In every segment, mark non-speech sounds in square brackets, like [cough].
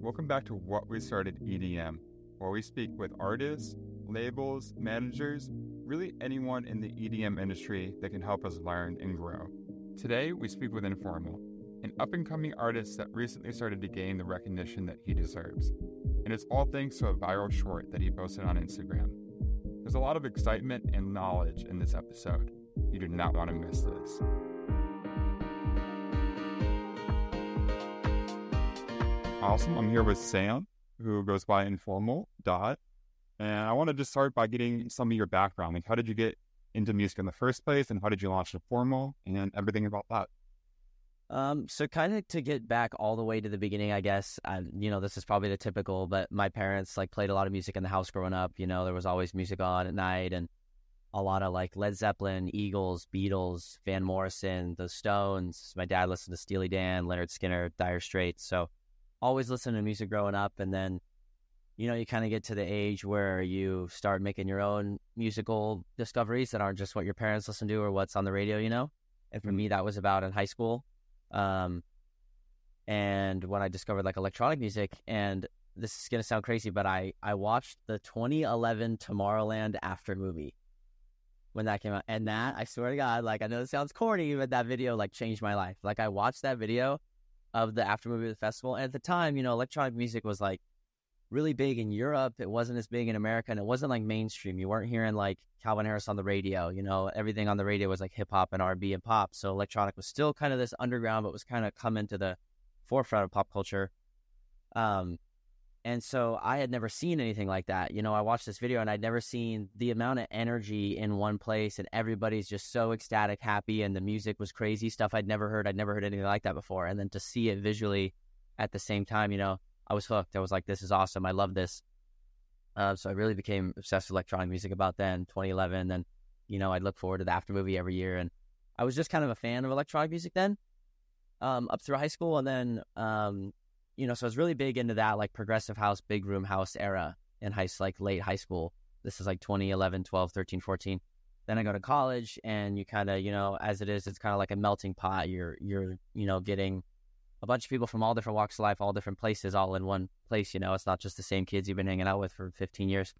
Welcome back to What We Started EDM, where we speak with artists, labels, managers, really anyone in the EDM industry that can help us learn and grow. Today, we speak with Informal, an up and coming artist that recently started to gain the recognition that he deserves. And it's all thanks to a viral short that he posted on Instagram. There's a lot of excitement and knowledge in this episode. You do not want to miss this. Awesome. I'm here with Sam, who goes by Informal Dot. And I want to just start by getting some of your background. Like, how did you get into music in the first place, and how did you launch Informal, and everything about that? Um, so kind of to get back all the way to the beginning, I guess, I, you know, this is probably the typical, but my parents like played a lot of music in the house growing up. You know, there was always music on at night and a lot of like Led Zeppelin, Eagles, Beatles, Van Morrison, The Stones. My dad listened to Steely Dan, Lynyrd Skynyrd, Dire Straits. So always listening to music growing up. And then, you know, you kind of get to the age where you start making your own musical discoveries that aren't just what your parents listen to or what's on the radio, you know? And for mm-hmm. me, that was about in high school. Um, and when I discovered like electronic music, and this is going to sound crazy, but I, I watched the 2011 Tomorrowland After movie when that came out. And that, I swear to God, like, I know it sounds corny, but that video like changed my life. Like, I watched that video of the after movie of the festival. And at the time, you know, electronic music was like really big in Europe. It wasn't as big in America and it wasn't like mainstream. You weren't hearing like Calvin Harris on the radio, you know, everything on the radio was like hip hop and R&B and pop. So electronic was still kind of this underground, but was kind of coming to the forefront of pop culture. Um, and so I had never seen anything like that. You know, I watched this video and I'd never seen the amount of energy in one place and everybody's just so ecstatic, happy, and the music was crazy stuff I'd never heard. I'd never heard anything like that before. And then to see it visually at the same time, you know, I was hooked. I was like, this is awesome. I love this. Uh, so I really became obsessed with electronic music about then, 2011. And, you know, I'd look forward to the after movie every year. And I was just kind of a fan of electronic music then, um, up through high school. And then, um, you know, so I was really big into that like progressive house, big room house era in high like late high school. This is like 2011, 12, 13, 14. Then I go to college and you kind of, you know, as it is, it's kind of like a melting pot. You're, you're, you know, getting a bunch of people from all different walks of life, all different places, all in one place. You know, it's not just the same kids you've been hanging out with for 15 years.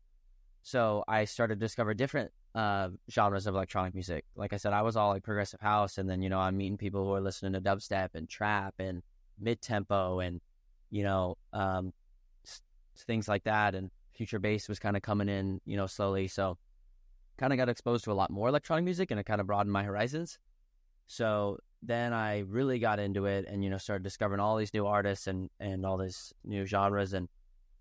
So I started to discover different uh, genres of electronic music. Like I said, I was all like progressive house, and then you know I'm meeting people who are listening to dubstep and trap and mid tempo and you know, um, things like that. And future bass was kind of coming in, you know, slowly. So kind of got exposed to a lot more electronic music and it kind of broadened my horizons. So then I really got into it and, you know, started discovering all these new artists and, and all these new genres and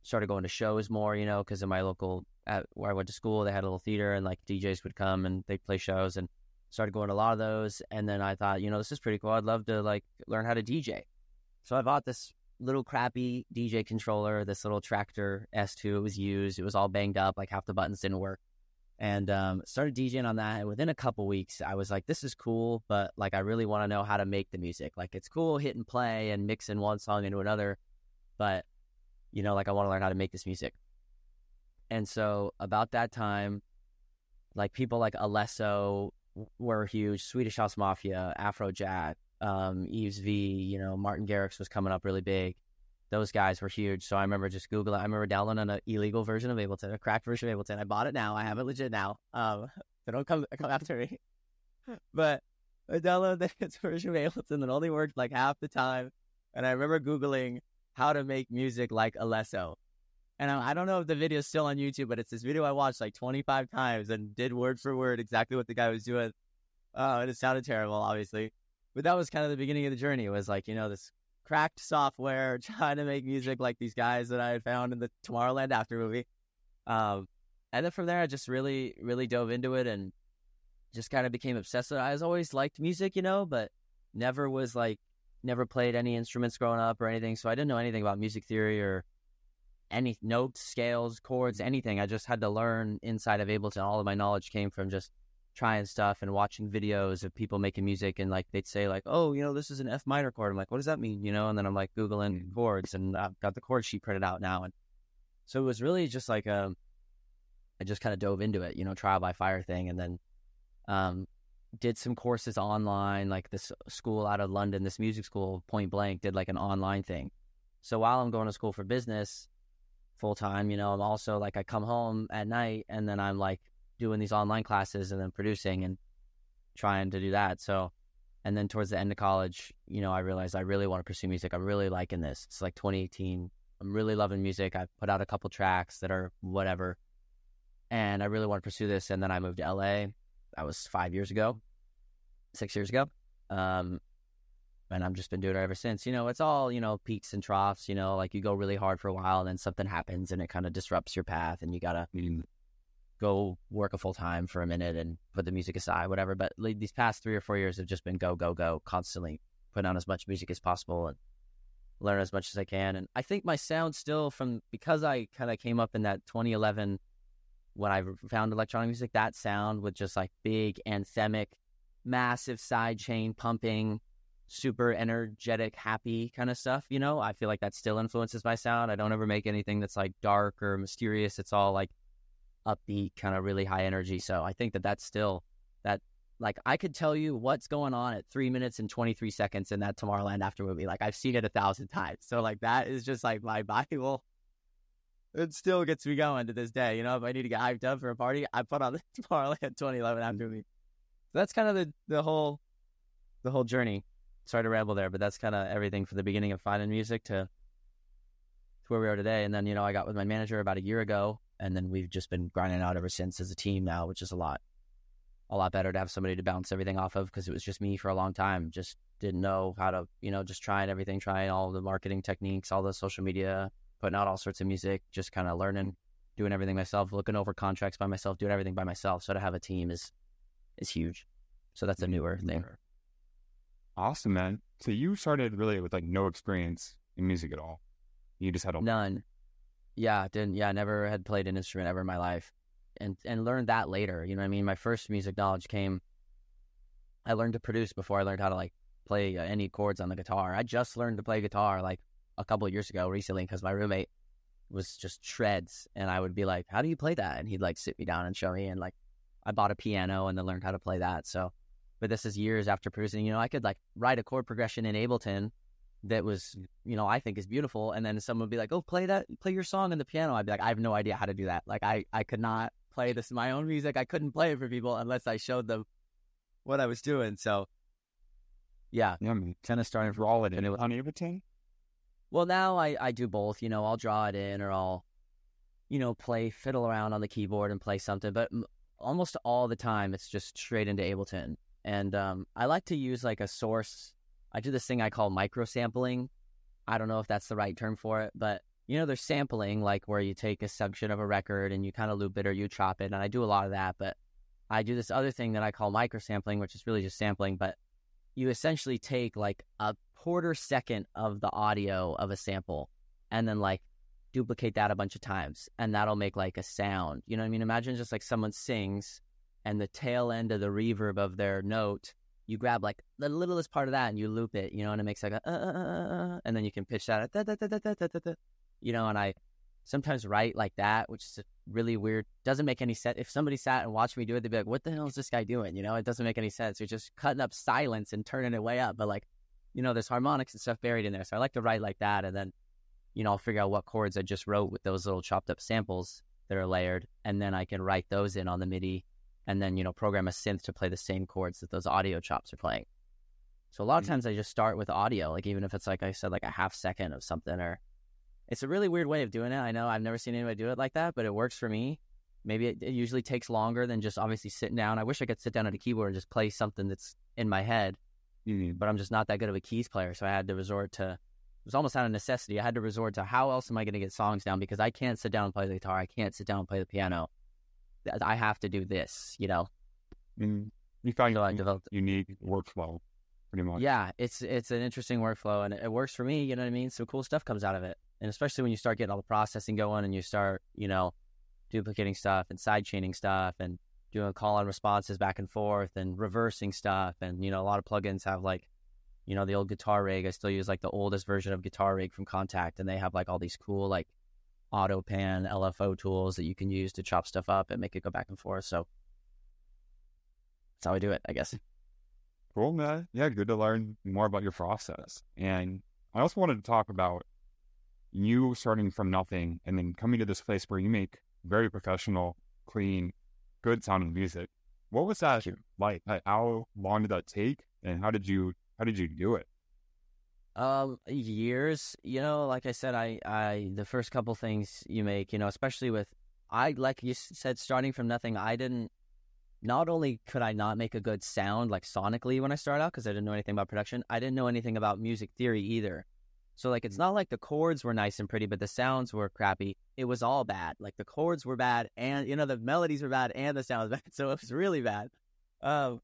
started going to shows more, you know, because in my local, at where I went to school, they had a little theater and like DJs would come and they'd play shows and started going to a lot of those. And then I thought, you know, this is pretty cool. I'd love to like learn how to DJ. So I bought this little crappy DJ controller, this little Traktor S2. It was used. It was all banged up. Like half the buttons didn't work. And um, started DJing on that. And within a couple weeks, I was like, this is cool, but like, I really want to know how to make the music. Like, it's cool hitting play and mixing one song into another, but you know, like, I want to learn how to make this music. And so, about that time, like, people like Alesso were huge, Swedish House Mafia, Afrojack, um, Yves V, you know, Martin Garrix was coming up really big. Those guys were huge. So I remember just Googling. I remember downloading an illegal version of Ableton, a cracked version of Ableton. I bought it now. I have it legit now. Um, [laughs] don't come come after me. [laughs] but I downloaded [laughs] this version of Ableton that only worked like half the time. And I remember Googling how to make music like Alesso. And I, I don't know if the video is still on YouTube, but it's this video I watched like 25 times and did word for word exactly what the guy was doing. Oh, and it sounded terrible, obviously but that was kind of the beginning of the journey. It was like, you know, this cracked software [laughs] trying to make music like these guys that I had found in the Tomorrowland After movie. Um, and then from there, I just really, really dove into it and just kind of became obsessed. With it. I was always liked music, you know, but never was like, never played any instruments growing up or anything. So I didn't know anything about music theory or any notes, scales, chords, anything. I just had to learn inside of Ableton. All of my knowledge came from just trying stuff and watching videos of people making music and like they'd say like oh you know this is an f minor chord. I'm like what does that mean? You know and then i'm like googling mm-hmm. chords and i've got the chord sheet printed out now and so it was really just like um i just kind of dove into it you know trial by fire thing and then um did some courses online like this school out of london this music school Point Blank did like an online thing. So while I'm going to school for business full time, you know, I'm also like I come home at night and then I'm like doing these online classes and then producing and trying to do that. So and then towards the end of college, you know, I realized I really want to pursue music. I'm really liking this. It's like 2018. I'm really loving music. I put out a couple tracks that are whatever. And I really want to pursue this. And then I moved to LA. That was five years ago, six years ago. Um, and I've just been doing it ever since. You know, it's all, you know, peaks and troughs, you know, like you go really hard for a while and then something happens and it kind of disrupts your path and you got to go work a full time for a minute and put the music aside, whatever. But like, these past three or four years have just been go, go, go, constantly putting on as much music as possible and learn as much as I can. And I think my sound still from because I kind of came up in that 2011 when I found electronic music, that sound with just like big anthemic, massive side chain pumping, super energetic, happy kind of stuff. You know, I feel like that still influences my sound. I don't ever make anything that's like dark or mysterious. It's all like upbeat, kind of really high energy. So I think that that's still that. Like I could tell you what's going on at three minutes and twenty three seconds in that Tomorrowland after movie. Like I've seen it a thousand times. So like that is just like my Bible. It still gets me going to this day. You know, if I need to get hyped up for a party, I put on the [laughs] Tomorrowland 2011 after movie. So that's kind of the the whole the whole journey. Sorry to ramble there, but that's kind of everything from the beginning of finding music to to where we are today. And then you know, I got with my manager about a year ago, and then we've just been grinding out ever since as a team now, which is a lot, a lot better to have somebody to bounce everything off of because it was just me for a long time. Just didn't know how to, you know, just trying everything, trying all the marketing techniques, all the social media, putting out all sorts of music, just kind of learning, doing everything myself, looking over contracts by myself, doing everything by myself. So to have a team is is huge. So that's a mm-hmm. newer thing. Awesome, man. So you started really with like no experience in music at all. You just had a None. Yeah, didn't. Yeah, never had played an instrument ever in my life, and and learned that later. You know, what I mean, my first music knowledge came. I learned to produce before I learned how to like play uh, any chords on the guitar. I just learned to play guitar like a couple years ago, recently, because my roommate was just shreds, and I would be like, "How do you play that?" And he'd like sit me down and show me, and like I bought a piano and then learned how to play that. So, but this is years after producing. You know, I could like write a chord progression in Ableton that was, you know, I think is beautiful. And then someone would be like, oh, play that, play your song on the piano. I'd be like, I have no idea how to do that. Like, I, I could not play this my own music. I couldn't play it for people unless I showed them what I was doing. So, yeah, yeah, man. kind of starting from Draw it in on Ableton. Well, now I, I do both. You know, I'll draw it in or I'll, you know, play, fiddle around on the keyboard and play something. But m- almost all the time, it's just straight into Ableton. And um, I like to use like a source I do this thing I call micro sampling. I don't know if that's the right term for it, but you know, there's sampling, like where you take a section of a record and you kind of loop it or you chop it. And I do a lot of that, but I do this other thing that I call micro sampling, which is really just sampling, but you essentially take like a quarter second of the audio of a sample and then like duplicate that a bunch of times and that'll make like a sound. You know what I mean? Imagine just like someone sings and the tail end of the reverb of their note you grab like the littlest part of that and you loop it, you know, and it makes like a, uh, uh, uh, and then you can pitch that, da, da, da, you know, and I sometimes write like that, which is really weird. Doesn't make any sense. If somebody sat and watched me do it, they'd be like, what the hell is this guy doing? You know, it doesn't make any sense. You're just cutting up silence and turning it way up. But like, you know, there's harmonics and stuff buried in there. So I like to write like that. And then, you know, I'll figure out what chords I just wrote with those little chopped up samples that are layered. And then I can write those in on the MIDI and then you know program a synth to play the same chords that those audio chops are playing. So a lot of mm. times I just start with audio, like even if it's like I said, like a half second of something, or it's a really weird way of doing it. I know I've never seen anybody do it like that, but it works for me. Maybe it, it usually takes longer than just obviously sitting down. I wish I could sit down at a keyboard and just play something that's in my head, mm-hmm. but I'm just not that good of a keys player, so I had to resort to. It was almost out of necessity. I had to resort to how else am I going to get songs down because I can't sit down and play the guitar. I can't sit down and play the piano. I have to do this, you know. And you find so developed unique workflow, pretty much. Yeah, it's it's an interesting workflow, and it works for me. You know what I mean? Some cool stuff comes out of it, and especially when you start getting all the processing going, and you start, you know, duplicating stuff and side chaining stuff, and doing call on responses back and forth, and reversing stuff, and you know, a lot of plugins have like, you know, the old Guitar Rig. I still use like the oldest version of Guitar Rig from Kontakt, and they have like all these cool like auto pan LFO tools that you can use to chop stuff up and make it go back and forth. So that's how I do it, I guess. Cool, man. Yeah, good to learn more about your process. And I also wanted to talk about you starting from nothing and then coming to this place where you make very professional, clean, good sounding music. What was that like? How long did that take, and how did you how did you do it? Um, years. You know, like I said, I I the first couple things you make, you know, especially with I like you said, starting from nothing. I didn't. Not only could I not make a good sound like sonically when I started out because I didn't know anything about production, I didn't know anything about music theory either. So like it's not like the chords were nice and pretty, but the sounds were crappy. It was all bad. Like the chords were bad, and you know the melodies were bad, and the sound was [laughs] bad. So it was really bad. Um,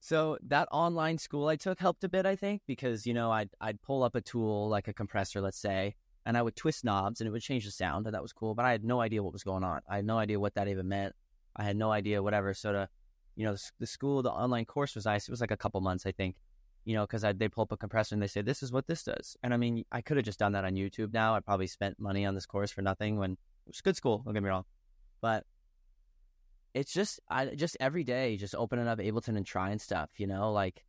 so that online school I took helped a bit, I think, because you know I'd I'd pull up a tool like a compressor, let's say, and I would twist knobs and it would change the sound, and that was cool. But I had no idea what was going on. I had no idea what that even meant. I had no idea whatever. So to, you know, the, the school, the online course was nice. It was like a couple months, I think you know, because they pull up a compressor and they say, this is what this does. And I mean, I could have just done that on YouTube now. I probably spent money on this course for nothing when it was good school, don't get me wrong. But it's just, I just every day, just opening up Ableton and trying stuff, you know, like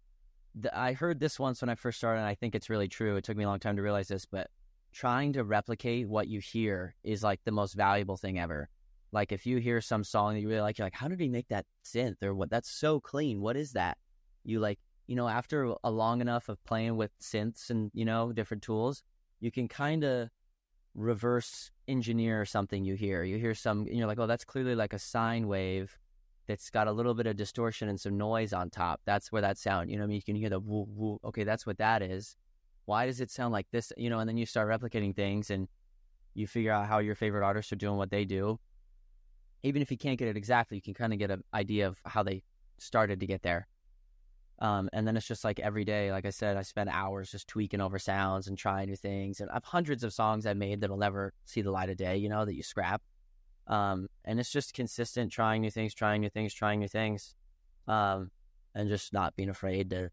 the, I heard this once when I first started, and I think it's really true. It took me a long time to realize this, but trying to replicate what you hear is like the most valuable thing ever. Like if you hear some song that you really like, you're like, how did he make that synth or what? That's so clean. What is that? You like you know, after a long enough of playing with synths and, you know, different tools, you can kind of reverse engineer something you hear. You hear some, and you're like, oh, that's clearly like a sine wave that's got a little bit of distortion and some noise on top. That's where that sound, you know I mean? You can hear the woo woo. Okay, that's what that is. Why does it sound like this? You know, and then you start replicating things and you figure out how your favorite artists are doing what they do. Even if you can't get it exactly, you can kind of get an idea of how they started to get there. Um, and then it's just like every day, like I said, I spend hours just tweaking over sounds and trying new things. And I've hundreds of songs I made that'll never see the light of day, you know, that you scrap. Um, and it's just consistent trying new things, trying new things, trying new things. Um, and just not being afraid to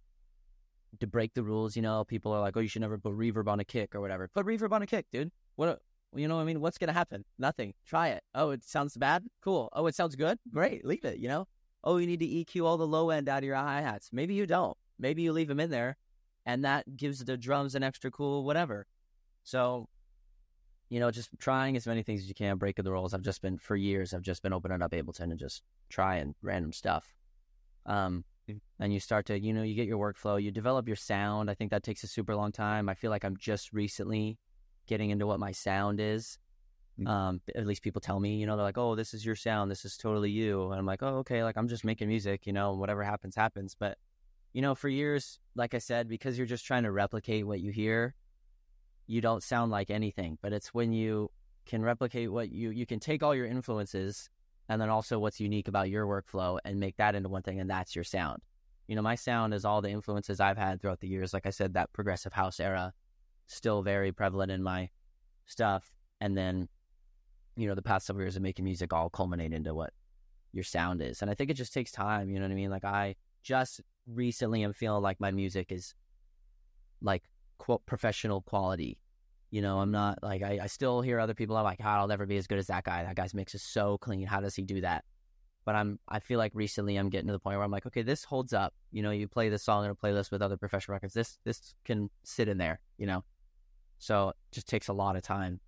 to break the rules. You know, people are like, "Oh, you should never put reverb on a kick or whatever." Put reverb on a kick, dude. What? You know, what I mean, what's gonna happen? Nothing. Try it. Oh, it sounds bad. Cool. Oh, it sounds good. Great. Leave it. You know, oh, you need to EQ all the low end out of your hi hats. Maybe you don't. Maybe you leave them in there and that gives the drums an extra cool whatever. So, you know, just trying as many things as you can, breaking the rules. I've just been, for years, I've just been opening up Ableton and just trying random stuff. Um, mm. and you start to, you know, you get your workflow, you develop your sound. I think that takes a super long time. I feel like I'm just recently getting into what my sound is. Mm. Um, at least people tell me, you know, they're like, "Oh, this is your sound. This is totally you." And I'm like, "Oh, okay. Like I'm just making music, you know. Whatever happens, happens." But you know, for years, like I said, because you're just trying to replicate what you hear, you don't sound like anything. But it's when you can replicate what you you can take all your influences and then also what's unique about your workflow and make that into one thing, and that's your sound. You know, my sound is all the influences I've had throughout the years. Like I said, that progressive house era, still very prevalent in my stuff. And then you know, the past several years of making music all culminate into what your sound is. And I think it just takes time, you know what I mean? Like I just recently am feeling like my music is like quote professional quality. You know, I'm not like I, I still hear other people. I'm like, oh, I'll never be as good as that guy. That guy's mix is so clean. How does he do that? But I'm I feel like recently I'm getting to the point where I'm like, okay, this holds up. You know, you play this song in a playlist with other professional records. This this can sit in there. You know, so it just takes a lot of time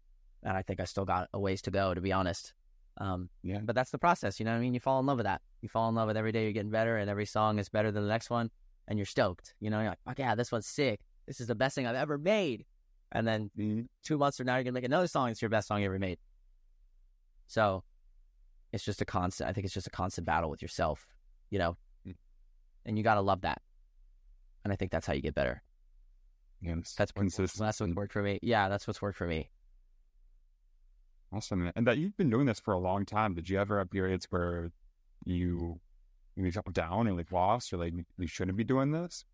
and I think I still got a ways to go, to be honest. Um, yeah. But that's the process, you know what I mean? You fall in love with that. You fall in love with every day you're getting better, and every song is better than the next one, and you're stoked. You know, you're like, "Fuck yeah, this one's sick. This is the best thing I've ever made." And then mm-hmm. two months from now, you're gonna make another song. It's your best song you ever made. So it's just a constant. I think it's just a constant battle with yourself, you know, mm-hmm. and you gotta love that. And I think that's how you get better. Yeah, that's consistent. That's what worked for me. Yeah, that's what's worked for me. Awesome. And that you've been doing this for a long time. Did you ever have periods where you you felt down and like lost or like you shouldn't be doing this?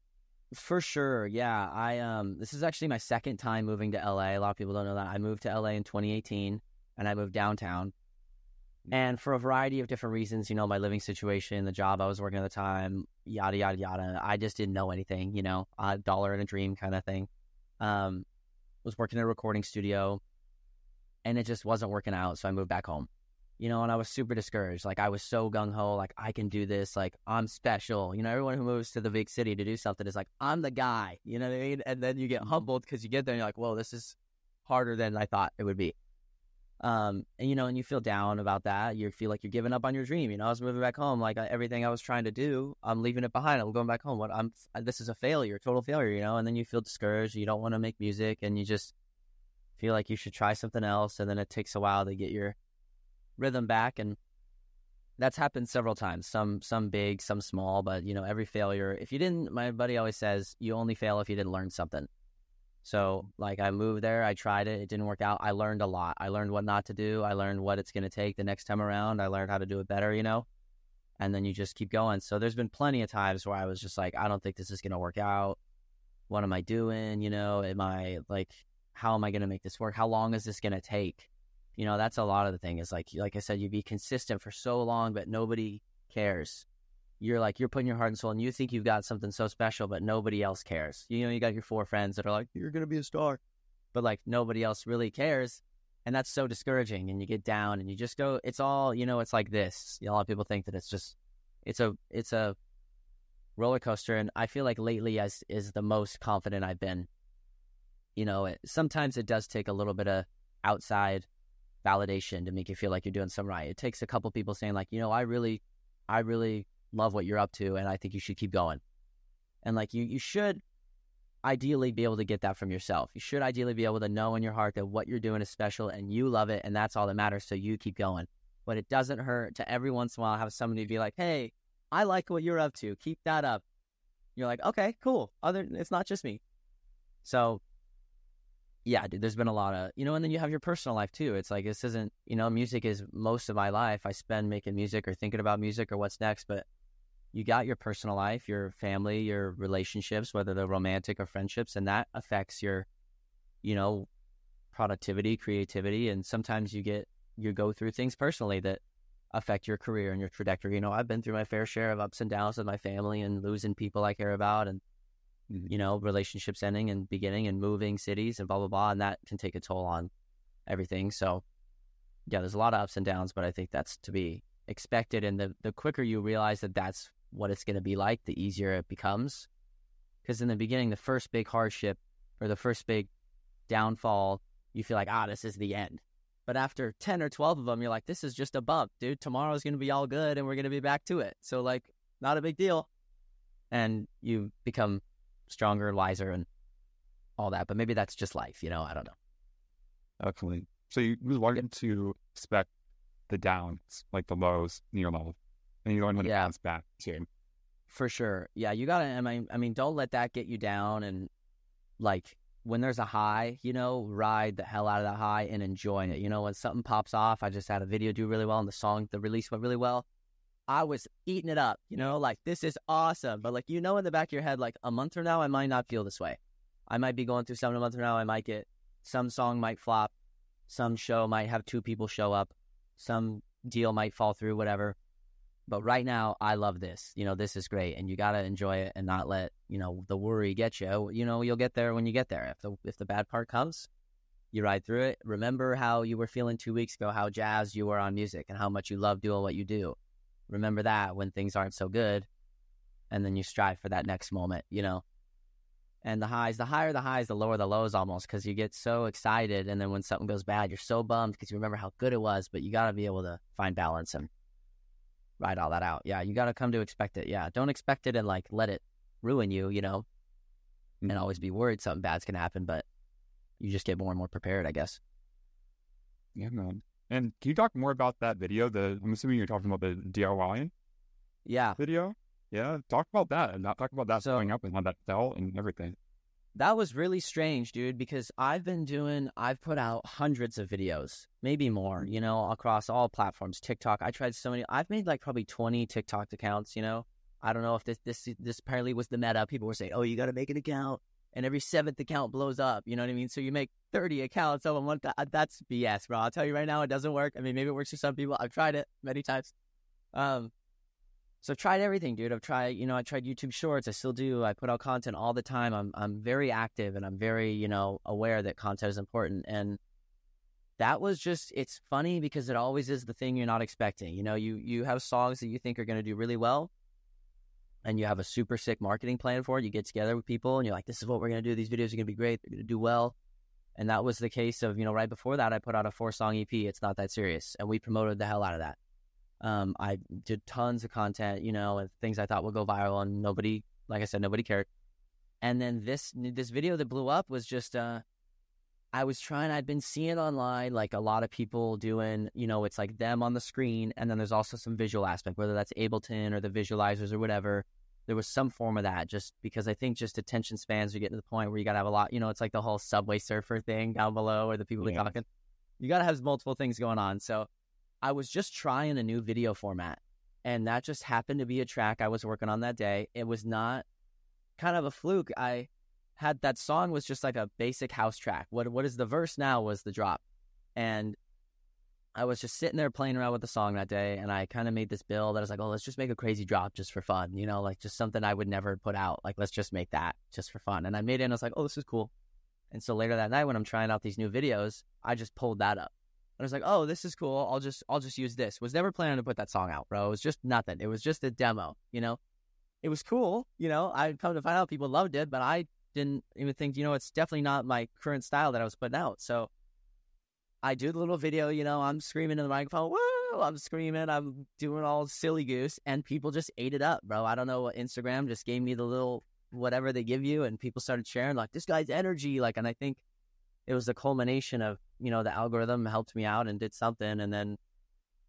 For sure. Yeah. I um this is actually my second time moving to LA. A lot of people don't know that. I moved to LA in 2018 and I moved downtown. And for a variety of different reasons, you know, my living situation, the job I was working at the time, yada yada yada. I just didn't know anything, you know, a dollar and a dream kind of thing. Um was working in a recording studio and it just wasn't working out. So I moved back home, you know, and I was super discouraged. Like I was so gung ho, like I can do this, like I'm special. You know, everyone who moves to the big city to do something is like, I'm the guy, you know what I mean? And then you get humbled because you get there and you're like, whoa, this is harder than I thought it would be. Um, and you know, and you feel down about that. You feel like you're giving up on your dream. You know, I was moving back home, like everything I was trying to do, I'm leaving it behind. I'm going back home. What I'm, this is a failure, total failure. You know, and then you feel discouraged. You don't want to make music, and you just feel like you should try something else. And then it takes a while to get your rhythm back, and that's happened several times. Some, some big, some small, but you know, every failure. If you didn't, my buddy always says, you only fail if you didn't learn something. So, like, I moved there, I tried it, it didn't work out. I learned a lot. I learned what not to do. I learned what it's going to take the next time around. I learned how to do it better, you know? And then you just keep going. So, there's been plenty of times where I was just like, I don't think this is going to work out. What am I doing? You know, am I like, how am I going to make this work? How long is this going to take? You know, that's a lot of the thing is like, like I said, you be consistent for so long, but nobody cares. You're like you're putting your heart and soul and you think you've got something so special but nobody else cares. You know you got your four friends that are like you're gonna be a star. But like nobody else really cares and that's so discouraging and you get down and you just go it's all you know it's like this. A lot of people think that it's just it's a it's a roller coaster and i feel like lately as is the most confident i've been you know it, sometimes it does take a little bit of outside validation to make you feel like you're doing something right it takes a couple people saying like you know i really i really love what you're up to, and I think you should keep going. And like you, you should ideally be able to get that from yourself. You should ideally be able to know in your heart that what you're doing is special and you love it, and that's all that matters. So you keep going. But it doesn't hurt to every once in a while have somebody be like, "Hey, I like what you're up to. Keep that up." You're like, "Okay, cool. Other, it's not just me." So yeah, dude, there's been a lot of, you know, and then you have your personal life too. It's like, this isn't, you know, music is most of my life. I spend making music or thinking about music or what's next, but you got your personal life, your family, your relationships, whether they're romantic or friendships, and that affects your, you know, productivity, creativity, and sometimes you get you go through things personally that affect your career and your trajectory. You know, I've been through my fair share of ups and downs with my family and losing people I care about and mm-hmm. you know, relationships ending and beginning and moving cities and blah blah blah and that can take a toll on everything. So yeah, there's a lot of ups and downs, but I think that's to be expected and the the quicker you realize that that's what it's going to be like, the easier it becomes. Because in the beginning, the first big hardship or the first big downfall, you feel like, ah, this is the end. But after 10 or 12 of them, you're like, this is just a bump, dude. Tomorrow's going to be all good and we're going to be back to it. So, like, not a big deal. And you become stronger, wiser, and all that. But maybe that's just life, you know? I don't know. Definitely. So you learn to expect the downs, like the lows in your level and you learn when yeah. it comes back too. For sure. Yeah, you gotta I mean I mean, don't let that get you down and like when there's a high, you know, ride the hell out of that high and enjoy it. You know, when something pops off, I just had a video do really well and the song, the release went really well. I was eating it up, you know, like this is awesome. But like, you know, in the back of your head, like a month from now, I might not feel this way. I might be going through something a month from now. I might get some song might flop, some show might have two people show up, some deal might fall through, whatever. But right now, I love this. You know, this is great, and you got to enjoy it and not let you know the worry get you. You know, you'll get there when you get there. If the if the bad part comes, you ride through it. Remember how you were feeling two weeks ago, how jazzed you were on music, and how much you love doing what you do. Remember that when things aren't so good, and then you strive for that next moment. You know, and the highs, the higher the highs, the lower the lows almost because you get so excited. And then when something goes bad, you're so bummed because you remember how good it was, but you got to be able to find balance and ride all that out. Yeah, you got to come to expect it. Yeah, don't expect it and like let it ruin you, you know, and always be worried something bad's going to happen, but you just get more and more prepared, I guess. Yeah, man. And can you talk more about that video? The I'm assuming you're talking about the DIY yeah video. Yeah, talk about that and not talk about that so, going up and how that fell and everything that was really strange, dude, because I've been doing, I've put out hundreds of videos, maybe more, you know, across all platforms. TikTok, I tried so many, I've made like probably 20 TikTok accounts, you know. I don't know if this, this, this apparently was the meta. People were saying, oh, you got to make an account. And every seventh account blows up. You know what I mean? So you make 30 accounts of a month. That's BS, bro. I'll tell you right now, it doesn't work. I mean, maybe it works for some people. I've tried it many times. Um, so I've tried everything, dude. I've tried, you know, I tried YouTube Shorts. I still do. I put out content all the time. I'm I'm very active and I'm very, you know, aware that content is important. And that was just it's funny because it always is the thing you're not expecting. You know, you you have songs that you think are going to do really well and you have a super sick marketing plan for it. You get together with people and you're like, this is what we're going to do. These videos are going to be great. They're going to do well. And that was the case of, you know, right before that, I put out a four song EP. It's not that serious. And we promoted the hell out of that. Um, I did tons of content, you know, and things I thought would go viral, and nobody, like I said, nobody cared. And then this this video that blew up was just, uh, I was trying. I'd been seeing online like a lot of people doing, you know, it's like them on the screen, and then there's also some visual aspect, whether that's Ableton or the visualizers or whatever. There was some form of that, just because I think just attention spans are getting to the point where you got to have a lot. You know, it's like the whole Subway Surfer thing down below, or the people yeah. talking. You got to have multiple things going on. So I was just trying a new video format. And that just happened to be a track I was working on that day. It was not kind of a fluke. I had that song was just like a basic house track. What what is the verse now was the drop. And I was just sitting there playing around with the song that day and I kind of made this build that I was like, oh, let's just make a crazy drop just for fun, you know, like just something I would never put out. Like, let's just make that just for fun. And I made it and I was like, oh, this is cool. And so later that night when I'm trying out these new videos, I just pulled that up. And I was like, oh, this is cool. I'll just I'll just use this. Was never planning to put that song out, bro. It was just nothing. It was just a demo, you know. It was cool, you know. I come to find out people loved it, but I didn't even think, you know, it's definitely not my current style that I was putting out. So I do the little video, you know, I'm screaming in the microphone, whoa, I'm screaming, I'm doing all silly goose, and people just ate it up, bro. I don't know what Instagram just gave me the little whatever they give you, and people started sharing like this guy's energy, like, and I think it was the culmination of you know the algorithm helped me out and did something and then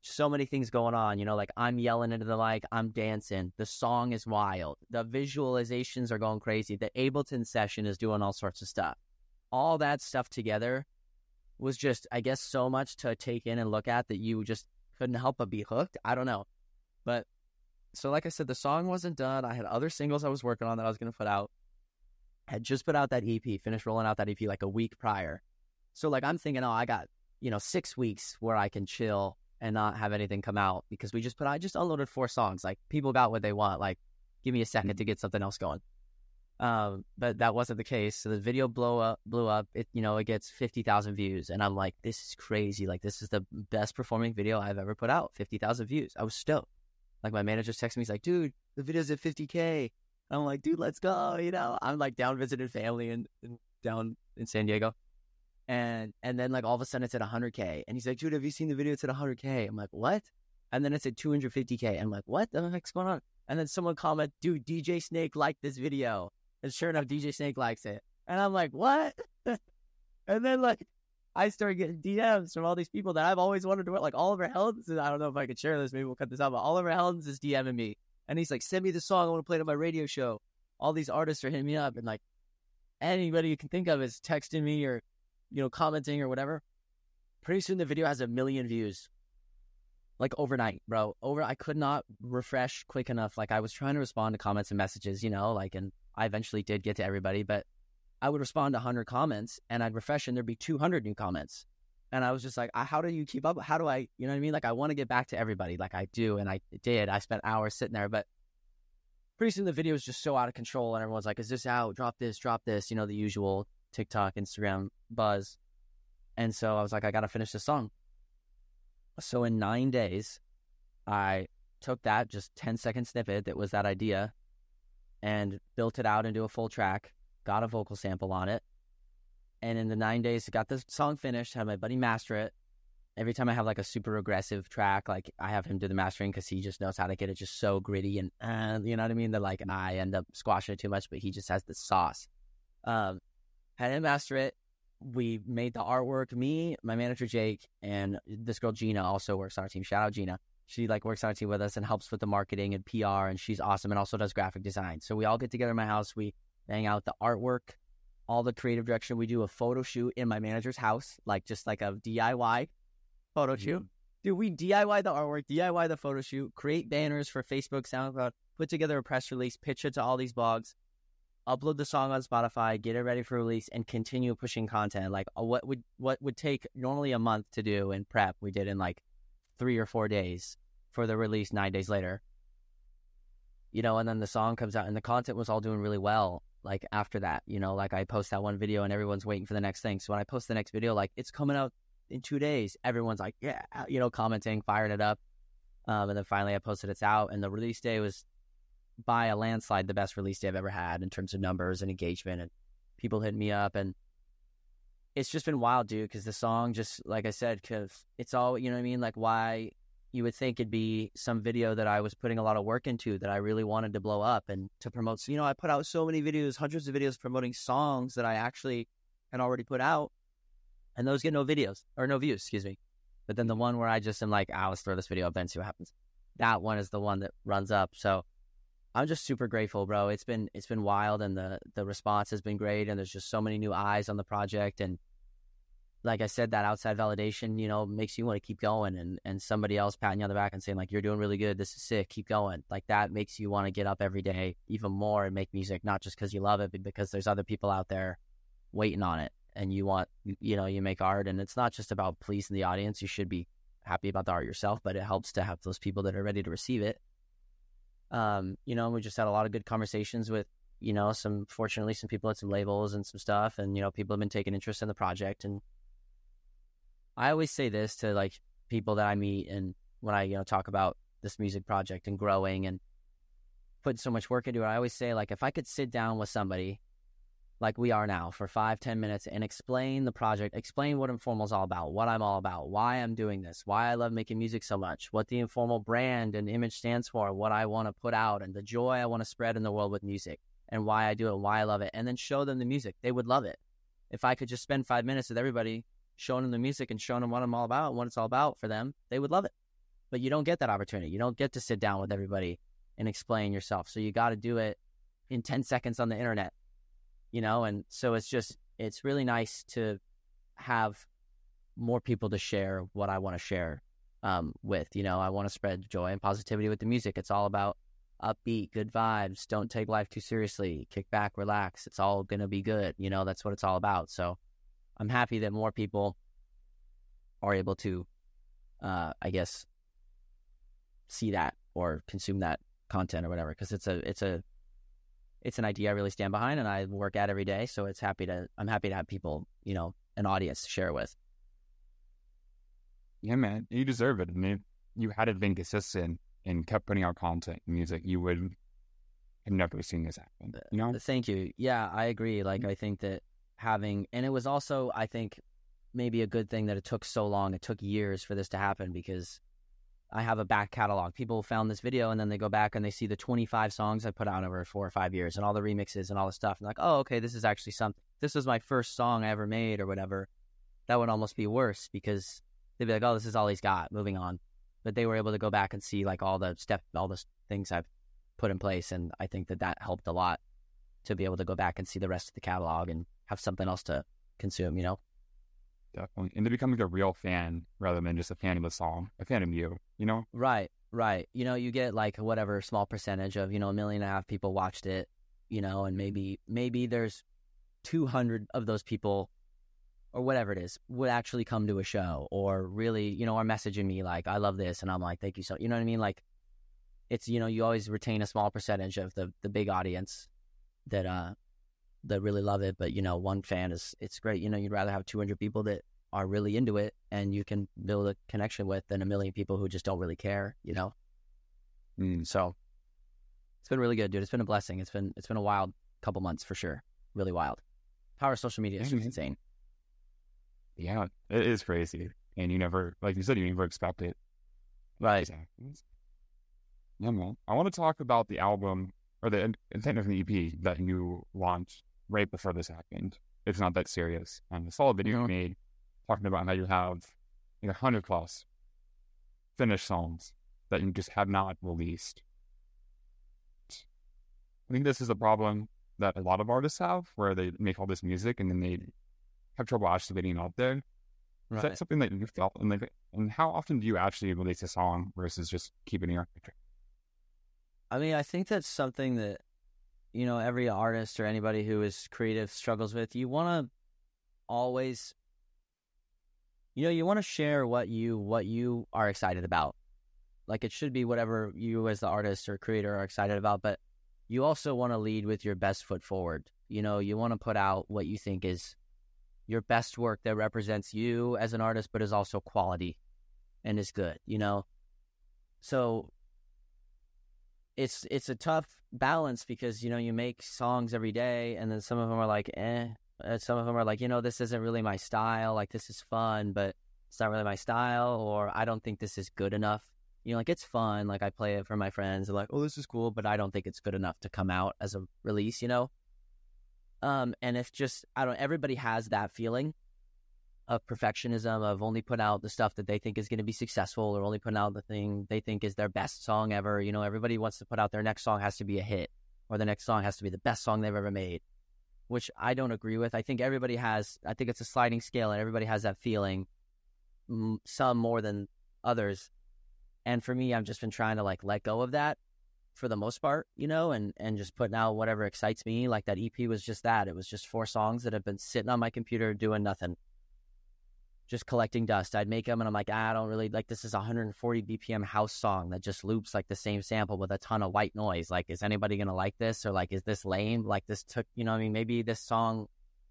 so many things going on you know like i'm yelling into the mic i'm dancing the song is wild the visualizations are going crazy the ableton session is doing all sorts of stuff all that stuff together was just i guess so much to take in and look at that you just couldn't help but be hooked i don't know but so like i said the song wasn't done i had other singles i was working on that i was going to put out had just put out that EP, finished rolling out that EP like a week prior. So like I'm thinking, oh, I got, you know, six weeks where I can chill and not have anything come out because we just put I just unloaded four songs. Like people got what they want. Like, give me a 2nd mm-hmm. to get something else going. Um, but that wasn't the case. So the video blow up blew up. It you know, it gets fifty thousand views. And I'm like, this is crazy. Like this is the best performing video I've ever put out. Fifty thousand views. I was stoked. Like my manager texted me, he's like, dude, the video's at fifty K. I'm like, dude, let's go. You know, I'm like down visiting family and down in San Diego. And and then like all of a sudden it's at 100k, and he's like, dude, have you seen the video? It's at 100k. I'm like, what? And then it's at 250k. I'm like, what the heck's going on? And then someone comment, dude, DJ Snake liked this video, and sure enough, DJ Snake likes it. And I'm like, what? [laughs] and then like I started getting DMs from all these people that I've always wanted to work. Like Oliver Heldens. I don't know if I could share this. Maybe we'll cut this out. But Oliver Heldens is DMing me and he's like, send me the song. I want to play it on my radio show. All these artists are hitting me up. And like anybody you can think of is texting me or, you know, commenting or whatever. Pretty soon the video has a million views. Like overnight, bro. Over, I could not refresh quick enough. Like I was trying to respond to comments and messages, you know, like, and I eventually did get to everybody, but I would respond to 100 comments and I'd refresh and there'd be 200 new comments. And I was just like, how do you keep up? How do I, you know what I mean? Like, I want to get back to everybody like I do. And I did. I spent hours sitting there, but pretty soon the video is just so out of control. And everyone's like, is this out? Drop this, drop this, you know, the usual TikTok, Instagram buzz. And so I was like, I got to finish the song. So in nine days, I took that just 10 second snippet that was that idea and built it out into a full track, got a vocal sample on it, and in the nine days, got the song finished, had my buddy master it. Every time I have like a super aggressive track, like I have him do the mastering because he just knows how to get it just so gritty and uh, you know what I mean. That like I end up squashing it too much, but he just has the sauce. Um, had him master it. We made the artwork. Me, my manager Jake, and this girl Gina also works on our team. Shout out Gina. She like works on our team with us and helps with the marketing and PR, and she's awesome and also does graphic design. So we all get together in my house. We hang out the artwork all the creative direction. We do a photo shoot in my manager's house, like just like a DIY photo shoot. Mm-hmm. Dude, we DIY the artwork, DIY the photo shoot, create banners for Facebook, SoundCloud, put together a press release, pitch it to all these blogs, upload the song on Spotify, get it ready for release, and continue pushing content. Like uh, what would what would take normally a month to do in prep, we did in like three or four days for the release nine days later. You know, and then the song comes out and the content was all doing really well like after that, you know, like I post that one video and everyone's waiting for the next thing. So when I post the next video, like it's coming out in two days, everyone's like, yeah, you know, commenting, firing it up. Um, and then finally I posted it's out and the release day was by a landslide the best release day I've ever had in terms of numbers and engagement and people hitting me up and it's just been wild, dude. Because the song, just like I said, because it's all you know what I mean. Like why you would think it'd be some video that I was putting a lot of work into that I really wanted to blow up and to promote. So, you know, I put out so many videos, hundreds of videos promoting songs that I actually had already put out, and those get no videos or no views, excuse me. But then the one where I just am like, ah, let's throw this video up and see what happens. That one is the one that runs up. So I'm just super grateful, bro. It's been it's been wild, and the the response has been great, and there's just so many new eyes on the project, and like I said, that outside validation, you know, makes you want to keep going, and and somebody else patting you on the back and saying like, you're doing really good, this is sick, keep going, like that makes you want to get up every day even more and make music, not just because you love it, but because there's other people out there waiting on it, and you want, you know, you make art, and it's not just about pleasing the audience. You should be happy about the art yourself, but it helps to have those people that are ready to receive it um, you know, we just had a lot of good conversations with, you know, some fortunately some people at some labels and some stuff, and you know, people have been taking interest in the project. And I always say this to like people that I meet, and when I you know talk about this music project and growing and putting so much work into it, I always say like if I could sit down with somebody like we are now for five, ten minutes and explain the project, explain what Informal is all about, what I'm all about, why I'm doing this, why I love making music so much, what the Informal brand and image stands for, what I want to put out, and the joy I want to spread in the world with music, and why I do it, why I love it, and then show them the music. They would love it. If I could just spend five minutes with everybody, showing them the music and showing them what I'm all about what it's all about for them, they would love it. But you don't get that opportunity. You don't get to sit down with everybody and explain yourself. So you got to do it in 10 seconds on the internet you know, and so it's just it's really nice to have more people to share what I want to share um, with. You know, I want to spread joy and positivity with the music. It's all about upbeat, good vibes. Don't take life too seriously. Kick back, relax. It's all gonna be good. You know, that's what it's all about. So I'm happy that more people are able to, uh, I guess, see that or consume that content or whatever. Because it's a it's a it's an idea I really stand behind and I work at every day. So it's happy to I'm happy to have people, you know, an audience to share with. Yeah, man, you deserve it. I mean, you had it been consistent and kept putting out content and music, you would have never seen this happen. You know? Thank you. Yeah, I agree. Like, mm-hmm. I think that having, and it was also, I think, maybe a good thing that it took so long. It took years for this to happen because I have a back catalog. People found this video and then they go back and they see the 25 songs I put out over four or five years and all the remixes and all the stuff. And like, oh, okay, this is actually something. This was my first song I ever made or whatever. That would almost be worse because they'd be like, oh, this is all he's got. Moving on. But they were able to go back and see like all the step, all the things I've put in place. And I think that that helped a lot to be able to go back and see the rest of the catalog and have something else to consume, you know? Definitely. And to becoming a real fan rather than just a fan of the song, a fan of you, you know? Right, right. You know, you get like whatever small percentage of, you know, a million and a half people watched it, you know, and maybe, maybe there's 200 of those people or whatever it is would actually come to a show or really, you know, are messaging me like, I love this. And I'm like, thank you so, you know what I mean? Like, it's, you know, you always retain a small percentage of the, the big audience that, uh, that really love it. But you know, one fan is it's great. You know, you'd rather have 200 people that are really into it and you can build a connection with than a million people who just don't really care. You know. Mm. So it's been really good, dude. It's been a blessing. It's been it's been a wild couple months for sure. Really wild. Power of social media is just insane. Yeah, it is crazy, and you never, like you said, you never expect it. Right. Yeah, man. I want to talk about the album or the intent of the EP that you launched right before this happened. It's not that serious. And the solid video you made talking about how you have like a hundred plus finished songs that you just have not released. I think this is a problem that a lot of artists have where they make all this music and then they have trouble actually getting it out there. Right. Is that something that you felt and like and how often do you actually release a song versus just keeping it in your picture? I mean, I think that's something that you know, every artist or anybody who is creative struggles with. You want to always, you know, you want to share what you what you are excited about. Like it should be whatever you as the artist or creator are excited about, but you also want to lead with your best foot forward. You know, you want to put out what you think is your best work that represents you as an artist, but is also quality and is good. You know, so it's it's a tough balance because you know you make songs every day and then some of them are like eh Uh, some of them are like, you know, this isn't really my style. Like this is fun, but it's not really my style. Or I don't think this is good enough. You know, like it's fun. Like I play it for my friends. They're like, oh, this is cool, but I don't think it's good enough to come out as a release. You know. Um, and if just I don't, everybody has that feeling of perfectionism of only put out the stuff that they think is going to be successful or only putting out the thing they think is their best song ever. You know, everybody wants to put out their next song has to be a hit or the next song has to be the best song they've ever made, which I don't agree with. I think everybody has, I think it's a sliding scale and everybody has that feeling, some more than others. And for me, I've just been trying to like let go of that for the most part, you know, and, and just putting out whatever excites me. Like that EP was just that. It was just four songs that have been sitting on my computer doing nothing just collecting dust. I'd make them and I'm like, ah, I don't really like this is a 140 BPM house song that just loops like the same sample with a ton of white noise. Like, is anybody going to like this? Or like, is this lame? Like, this took, you know, I mean, maybe this song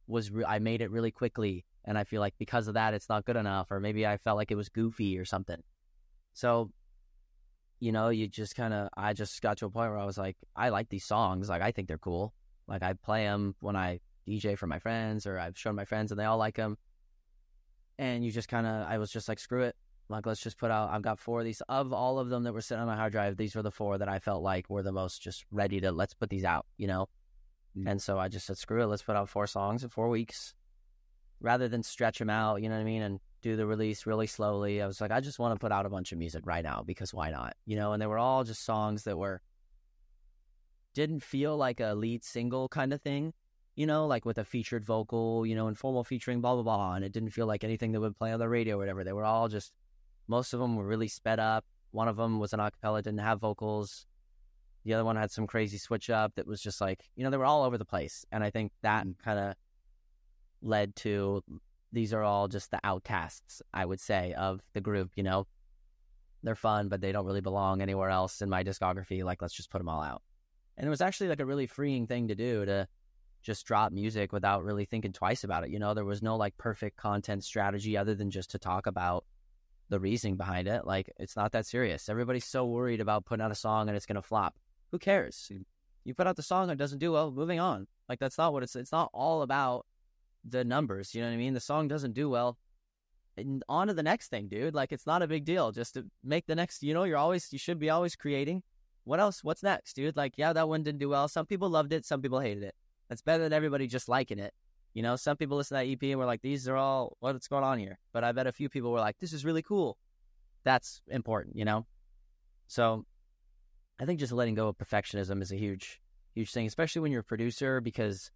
was, re- I made it really quickly. And I feel like because of that, it's not good enough. Or maybe I felt like it was goofy or something. So, you know, you just kind of, I just got to a point where I was like, I like these songs. Like, I think they're cool. Like, I play them when I DJ for my friends or I've shown my friends and they all like them and you just kind of i was just like screw it. Like let's just put out i've got four of these. Of all of them that were sitting on my hard drive these were the four that i felt like were the most just ready to let's put these out you know? Mm-hmm. and so i just said screw it. Let's put out four songs in four weeks. Rather than stretch them out you know what i mean and do the release really slowly i was like i just want to put out a bunch of music right now because why not? You know and they were all just songs that were didn't feel like a lead single kind of thing you know, like with a featured vocal, you know, informal featuring, blah, blah, blah. And it didn't feel like anything that would play on the radio or whatever. They were all just, most of them were really sped up. One of them was an acapella, didn't have vocals. The other one had some crazy switch up that was just like, you know, they were all over the place. And I think that mm. kind of led to these are all just the outcasts, I would say, of the group, you know. They're fun, but they don't really belong anywhere else in my discography. Like, let's just put them all out. And it was actually like a really freeing thing to do to just drop music without really thinking twice about it. You know, there was no like perfect content strategy other than just to talk about the reasoning behind it. Like, it's not that serious. Everybody's so worried about putting out a song and it's going to flop. Who cares? Mm. You put out the song and it doesn't do well, moving on. Like, that's not what it's, it's not all about the numbers. You know what I mean? The song doesn't do well. And on to the next thing, dude. Like, it's not a big deal. Just to make the next, you know, you're always, you should be always creating. What else? What's next, dude? Like, yeah, that one didn't do well. Some people loved it, some people hated it that's better than everybody just liking it. You know, some people listen to that EP and were like, these are all, what's going on here? But I bet a few people were like, this is really cool. That's important, you know? So I think just letting go of perfectionism is a huge, huge thing, especially when you're a producer, because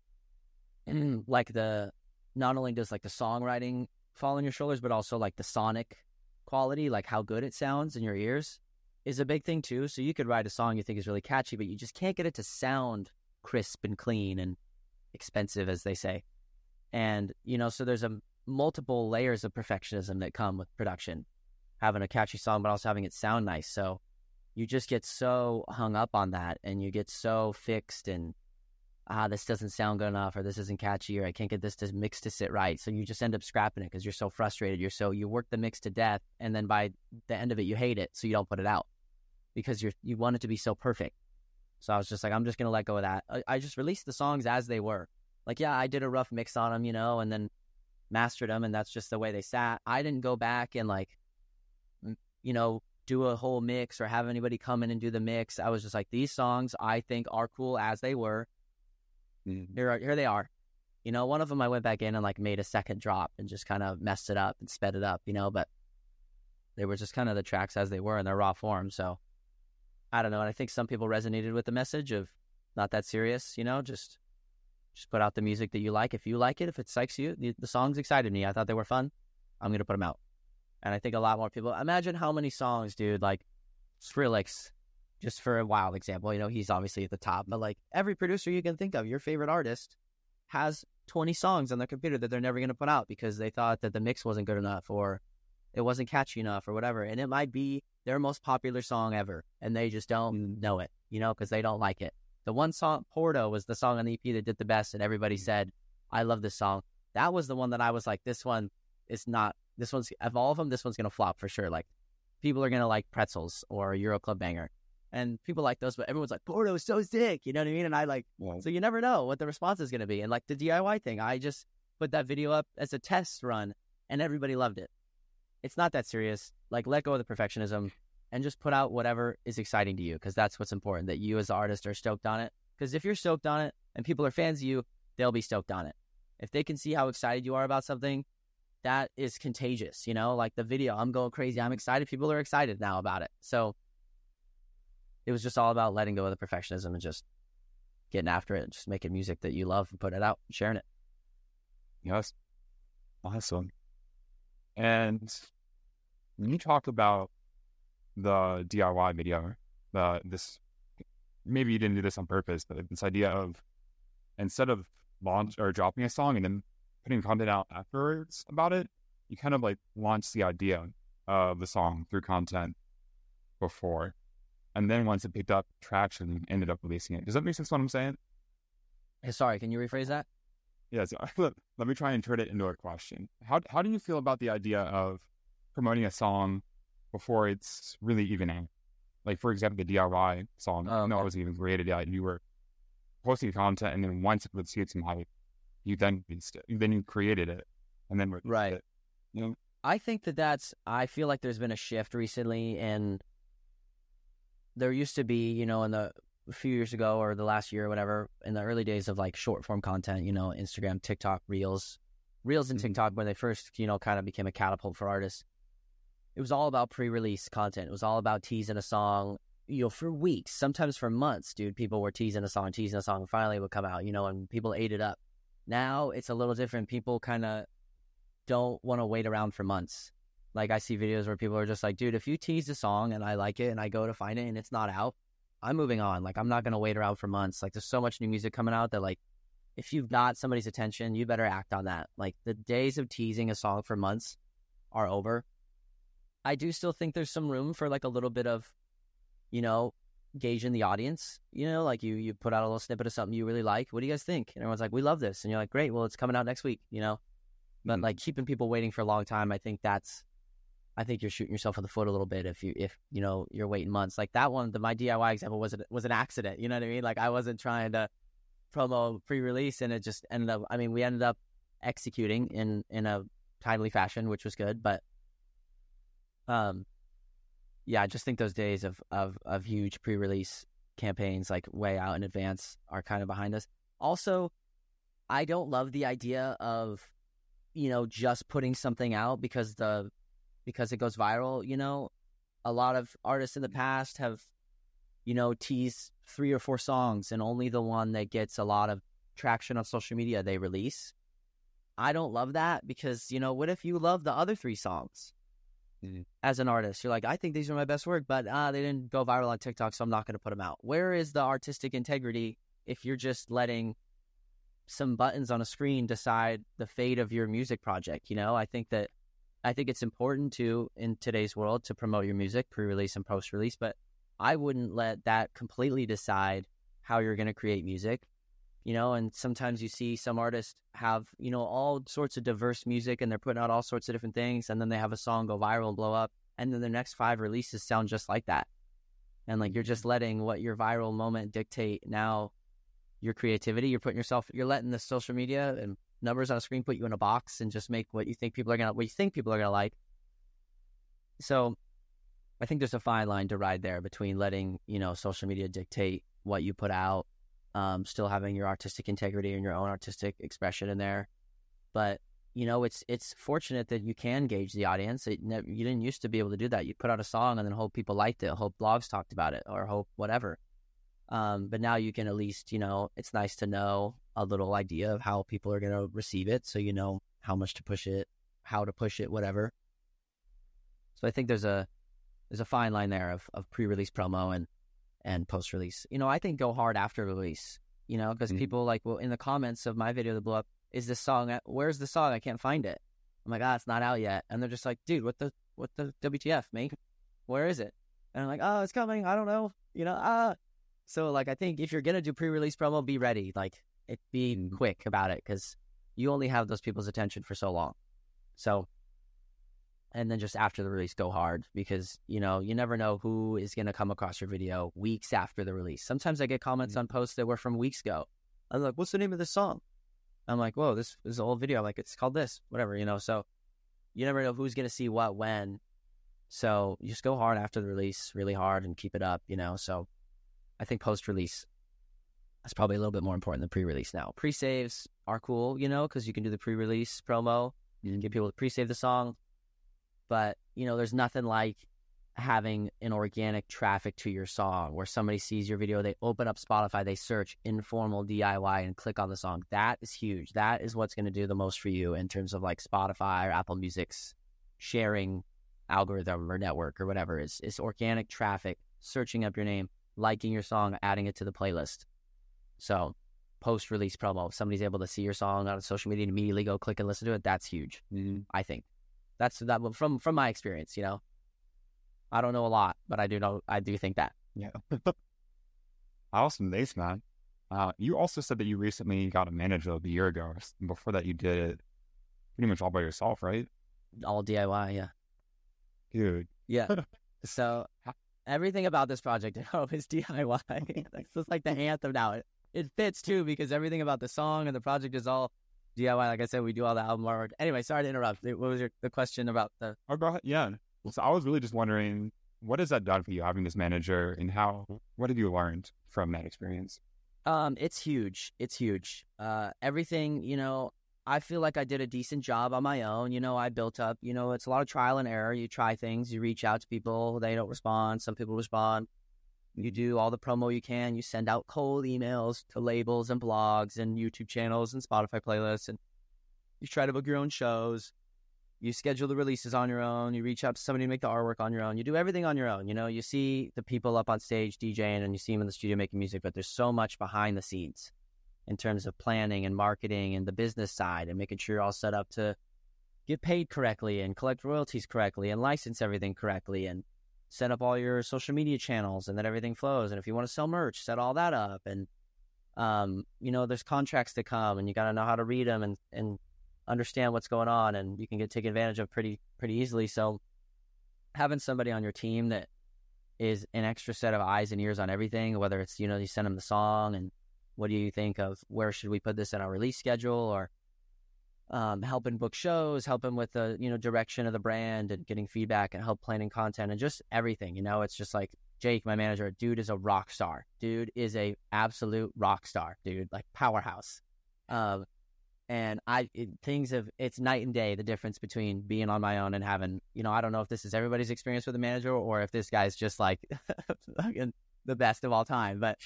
[clears throat] like the, not only does like the songwriting fall on your shoulders, but also like the sonic quality, like how good it sounds in your ears is a big thing too. So you could write a song you think is really catchy, but you just can't get it to sound crisp and clean and expensive, as they say. And, you know, so there's a multiple layers of perfectionism that come with production, having a catchy song, but also having it sound nice. So you just get so hung up on that and you get so fixed and, ah, this doesn't sound good enough or this isn't catchy or I can't get this to mix to sit right. So you just end up scrapping it because you're so frustrated. You're so, you work the mix to death and then by the end of it, you hate it. So you don't put it out because you're, you want it to be so perfect. So I was just like, I'm just gonna let go of that. I, I just released the songs as they were. Like, yeah, I did a rough mix on them, you know, and then mastered them, and that's just the way they sat. I didn't go back and like, you know, do a whole mix or have anybody come in and do the mix. I was just like, these songs I think are cool as they were. Mm-hmm. Here, here they are. You know, one of them I went back in and like made a second drop and just kind of messed it up and sped it up, you know, but they were just kind of the tracks as they were in their raw form. So I don't know. And I think some people resonated with the message of not that serious, you know, just just put out the music that you like. If you like it, if it psychs you, the, the songs excited me. I thought they were fun. I'm gonna put them out. And I think a lot more people. Imagine how many songs, dude. Like Skrillex, just for a wild example. You know, he's obviously at the top, but like every producer you can think of, your favorite artist has 20 songs on their computer that they're never gonna put out because they thought that the mix wasn't good enough or it wasn't catchy enough or whatever. And it might be their most popular song ever, and they just don't mm. know it, you know, because they don't like it. The one song, Porto, was the song on the EP that did the best, and everybody mm. said, I love this song. That was the one that I was like, this one is not, this one's, of all of them, this one's going to flop for sure. Like, people are going to like Pretzels or Euro Club Banger. and people like those, but everyone's like, Porto's so sick. You know what I mean? And I like, Well, so you never know what the response is going to be. And like the DIY thing, I just put that video up as a test run and everybody loved it. It's not that serious. Like let go of the perfectionism and just put out whatever is exciting to you because that's what's important that you as the artist are stoked on it. Because if you're stoked on it and people are fans of you, they'll be stoked on it. If they can see how excited you are about something, that is contagious, you know? Like the video, I'm going crazy. I'm excited. People are excited now about it. So it was just all about letting go of the perfectionism and just getting after it and just making music that you love and putting it out and sharing it. Yes. Awesome. And when you talk about the DIY video, the this maybe you didn't do this on purpose, but this idea of instead of launch or dropping a song and then putting content out afterwards about it, you kind of like launch the idea of the song through content before. And then once it picked up traction, ended up releasing it. Does that make sense what I'm saying? Hey, sorry, can you rephrase that? Yeah, so let, [laughs] let me try and turn it into a question. How how do you feel about the idea of promoting a song before it's really even out? Like for example, the DIY song. Oh, No, okay. it wasn't even created yet. You were posting content, and then once it would see some hype, you then released it. Then you created it, and then Right. it. You know, I think that that's. I feel like there's been a shift recently, and there used to be, you know, in the a few years ago or the last year or whatever, in the early days of like short form content, you know, Instagram, TikTok, Reels, Reels and Mhm. TikTok, when they first, you know, kind of became a catapult for artists. It was all about pre-release content. It was all about teasing a song, you know, for weeks, sometimes for months, dude. People were teasing a song, teasing a song, and finally it would come out, you know, and people ate it up. Now it's a little different. People kind of don't want to wait around for months. Like I see videos where people are just like, dude, if you tease a song and I like it and I go to find it and it's not out, I'm moving on. Like I'm not gonna wait around for months. Like there's so much new music coming out that like if you've got somebody's attention, you better act on that. Like the days of teasing a song for months are over. I do still think there's some room for like a little bit of, you know, gauging the audience. You know, like you you put out a little snippet of something you really like. What do you guys think? And everyone's like, we love this, and you're like, great. Well, it's coming out next week. You know, but Mhm. like keeping people waiting for a long time, I think that's, I think you're shooting yourself in the foot a little bit if you if you know you're waiting months. Like that one, the my DIY example was an, was an accident. You know what I mean? Like I wasn't trying to promo pre-release, and it just ended up. I mean, we ended up executing in in a timely fashion, which was good. But um, yeah, I just think those days of of of huge pre-release campaigns, like way out in advance, are kind of behind us. Also, I don't love the idea of you know just putting something out because the because it goes viral. You know, a lot of artists in the past have you know teased three or four songs, and only the one that gets a lot of traction on social media they release. I don't love that because you know what if you love the other three songs Mhm. as an artist? You're like, I think these are my best work, but uh, they didn't go viral on TikTok, so I'm not going to put them out. Where is the artistic integrity if you're just letting some buttons on a screen decide the fate of your music project? You know, I think that I think it's important to in today's world to promote your music pre-release and post-release, but I wouldn't let that completely decide how you're going to create music you know and sometimes you see some artists have you know all sorts of diverse music and they're putting out all sorts of different things and then they have a song go viral and blow up and then their next five releases sound just like that. And like you're just mm-hmm. letting what your viral moment dictate now your creativity. You're putting yourself you're letting the social media and numbers on a screen put you in a box and just make what you think people are gonna what you think people are gonna like. So i think there's a fine line to ride there between letting you know social media dictate what you put out um, still having your artistic integrity and your own artistic expression in there. But you know, it's it's fortunate that you can gauge the audience. It you didn't used to be able to do that. You put out a song and then hope people liked it, hope blogs talked about it, or hope whatever. Um, but now you can at least, you know, it's nice to know a little idea of how people are going to receive it, so you know how much to push it, how to push it, whatever. So I think there's a there's a fine line there of, of pre-release promo and and post release. You know, I think go hard after release. You know, because Mhm. people like well in the comments of my video that blew up, is this song? Where's the song? I can't find it. I'm like, ah, it's not out yet, and they're just like, dude, what the what the WTF, mate? Where is it? And I'm like, oh, it's coming. I don't know. You know, ah. So like, I think if you're gonna do pre-release promo, be ready. Like, it be Mhm. quick about it because you only have those people's attention for so long. So and then just after the release, go hard because you know you never know who is going to come across your video weeks after the release. Sometimes I get comments mm-hmm. on posts that were from weeks ago. I'm like, "What's the name of this song?" I'm like, "Whoa, this is an old video." I'm like, "It's called this, whatever," you know. So you never know who's going to see what when. So you just go hard after the release, really hard, and keep it up, you know. So I think post release that's probably a little bit more important than pre release now. Pre saves are cool, you know, because you can do the pre release promo. You can get people to pre save the song. But, you know, there's nothing like having an organic traffic to your song where somebody sees your video, they open up Spotify, they search informal DIY and click on the song. That is huge. That is what's going to do the most for you in terms of like Spotify or Apple Music's sharing algorithm or network or whatever is is organic traffic, searching up your name, liking your song, adding it to the playlist. So post release promo, if somebody's able to see your song on social media and immediately go click and listen to it, that's huge. Mm-hmm. I think that's that from from my experience. You know, I don't know a lot, but I do know I do think that. Yeah. [laughs] awesome, thanks, man. Uh, you also said that you recently got a manager a year ago. Before that, you did it pretty much all by yourself, right? All DIY, yeah. Dude. Yeah. [laughs] so everything about this project [laughs] I hope is DIY. It's just like the anthem now. It, it fits too because everything about the song and the project is all DIY. Like I said, we do all the album artwork. Anyway, sorry to interrupt. What was your the question about the? Oh, go ahead. Yeah. So I was really just wondering, what has that done for you having this manager, and how? What have you learned from that experience? Um, it's huge. It's huge. Uh, everything you know. I feel like I did a decent job on my own. You know, I built up. You know, it's a lot of trial and error. You try things. You reach out to people. They don't respond. Some people respond. You do all the promo you can. You send out cold emails to labels and blogs and YouTube channels and Spotify playlists. And you try to book your own shows. You schedule the releases on your own. You reach out to somebody to make the artwork on your own. You do everything on your own. You know, you see the people up on stage DJing and you see them in the studio making music, but there's so much behind the scenes in terms of planning and marketing and the business side and making sure you're all set up to get paid correctly and collect royalties correctly and license everything correctly and set up all your social media channels and that everything flows. And if you want to sell merch, set all that up. And, um, you know, there's contracts to come and you got to know how to read them and, and understand what's going on. And you can get taken advantage of pretty, pretty easily. So having somebody on your team that is an extra set of eyes and ears on everything, whether it's, you know, you send them the song and what do you think of where should we put this in our release schedule or um, helping book shows, helping with the you know direction of the brand and getting feedback and help planning content and just everything. You know, it's just like Jake, my manager, dude is a rock star. Dude is a absolute rock star. Dude, like powerhouse. Um, and I it, things have it's night and day the difference between being on my own and having you know I don't know if this is everybody's experience with a manager or if this guy's just like [laughs] the best of all time, but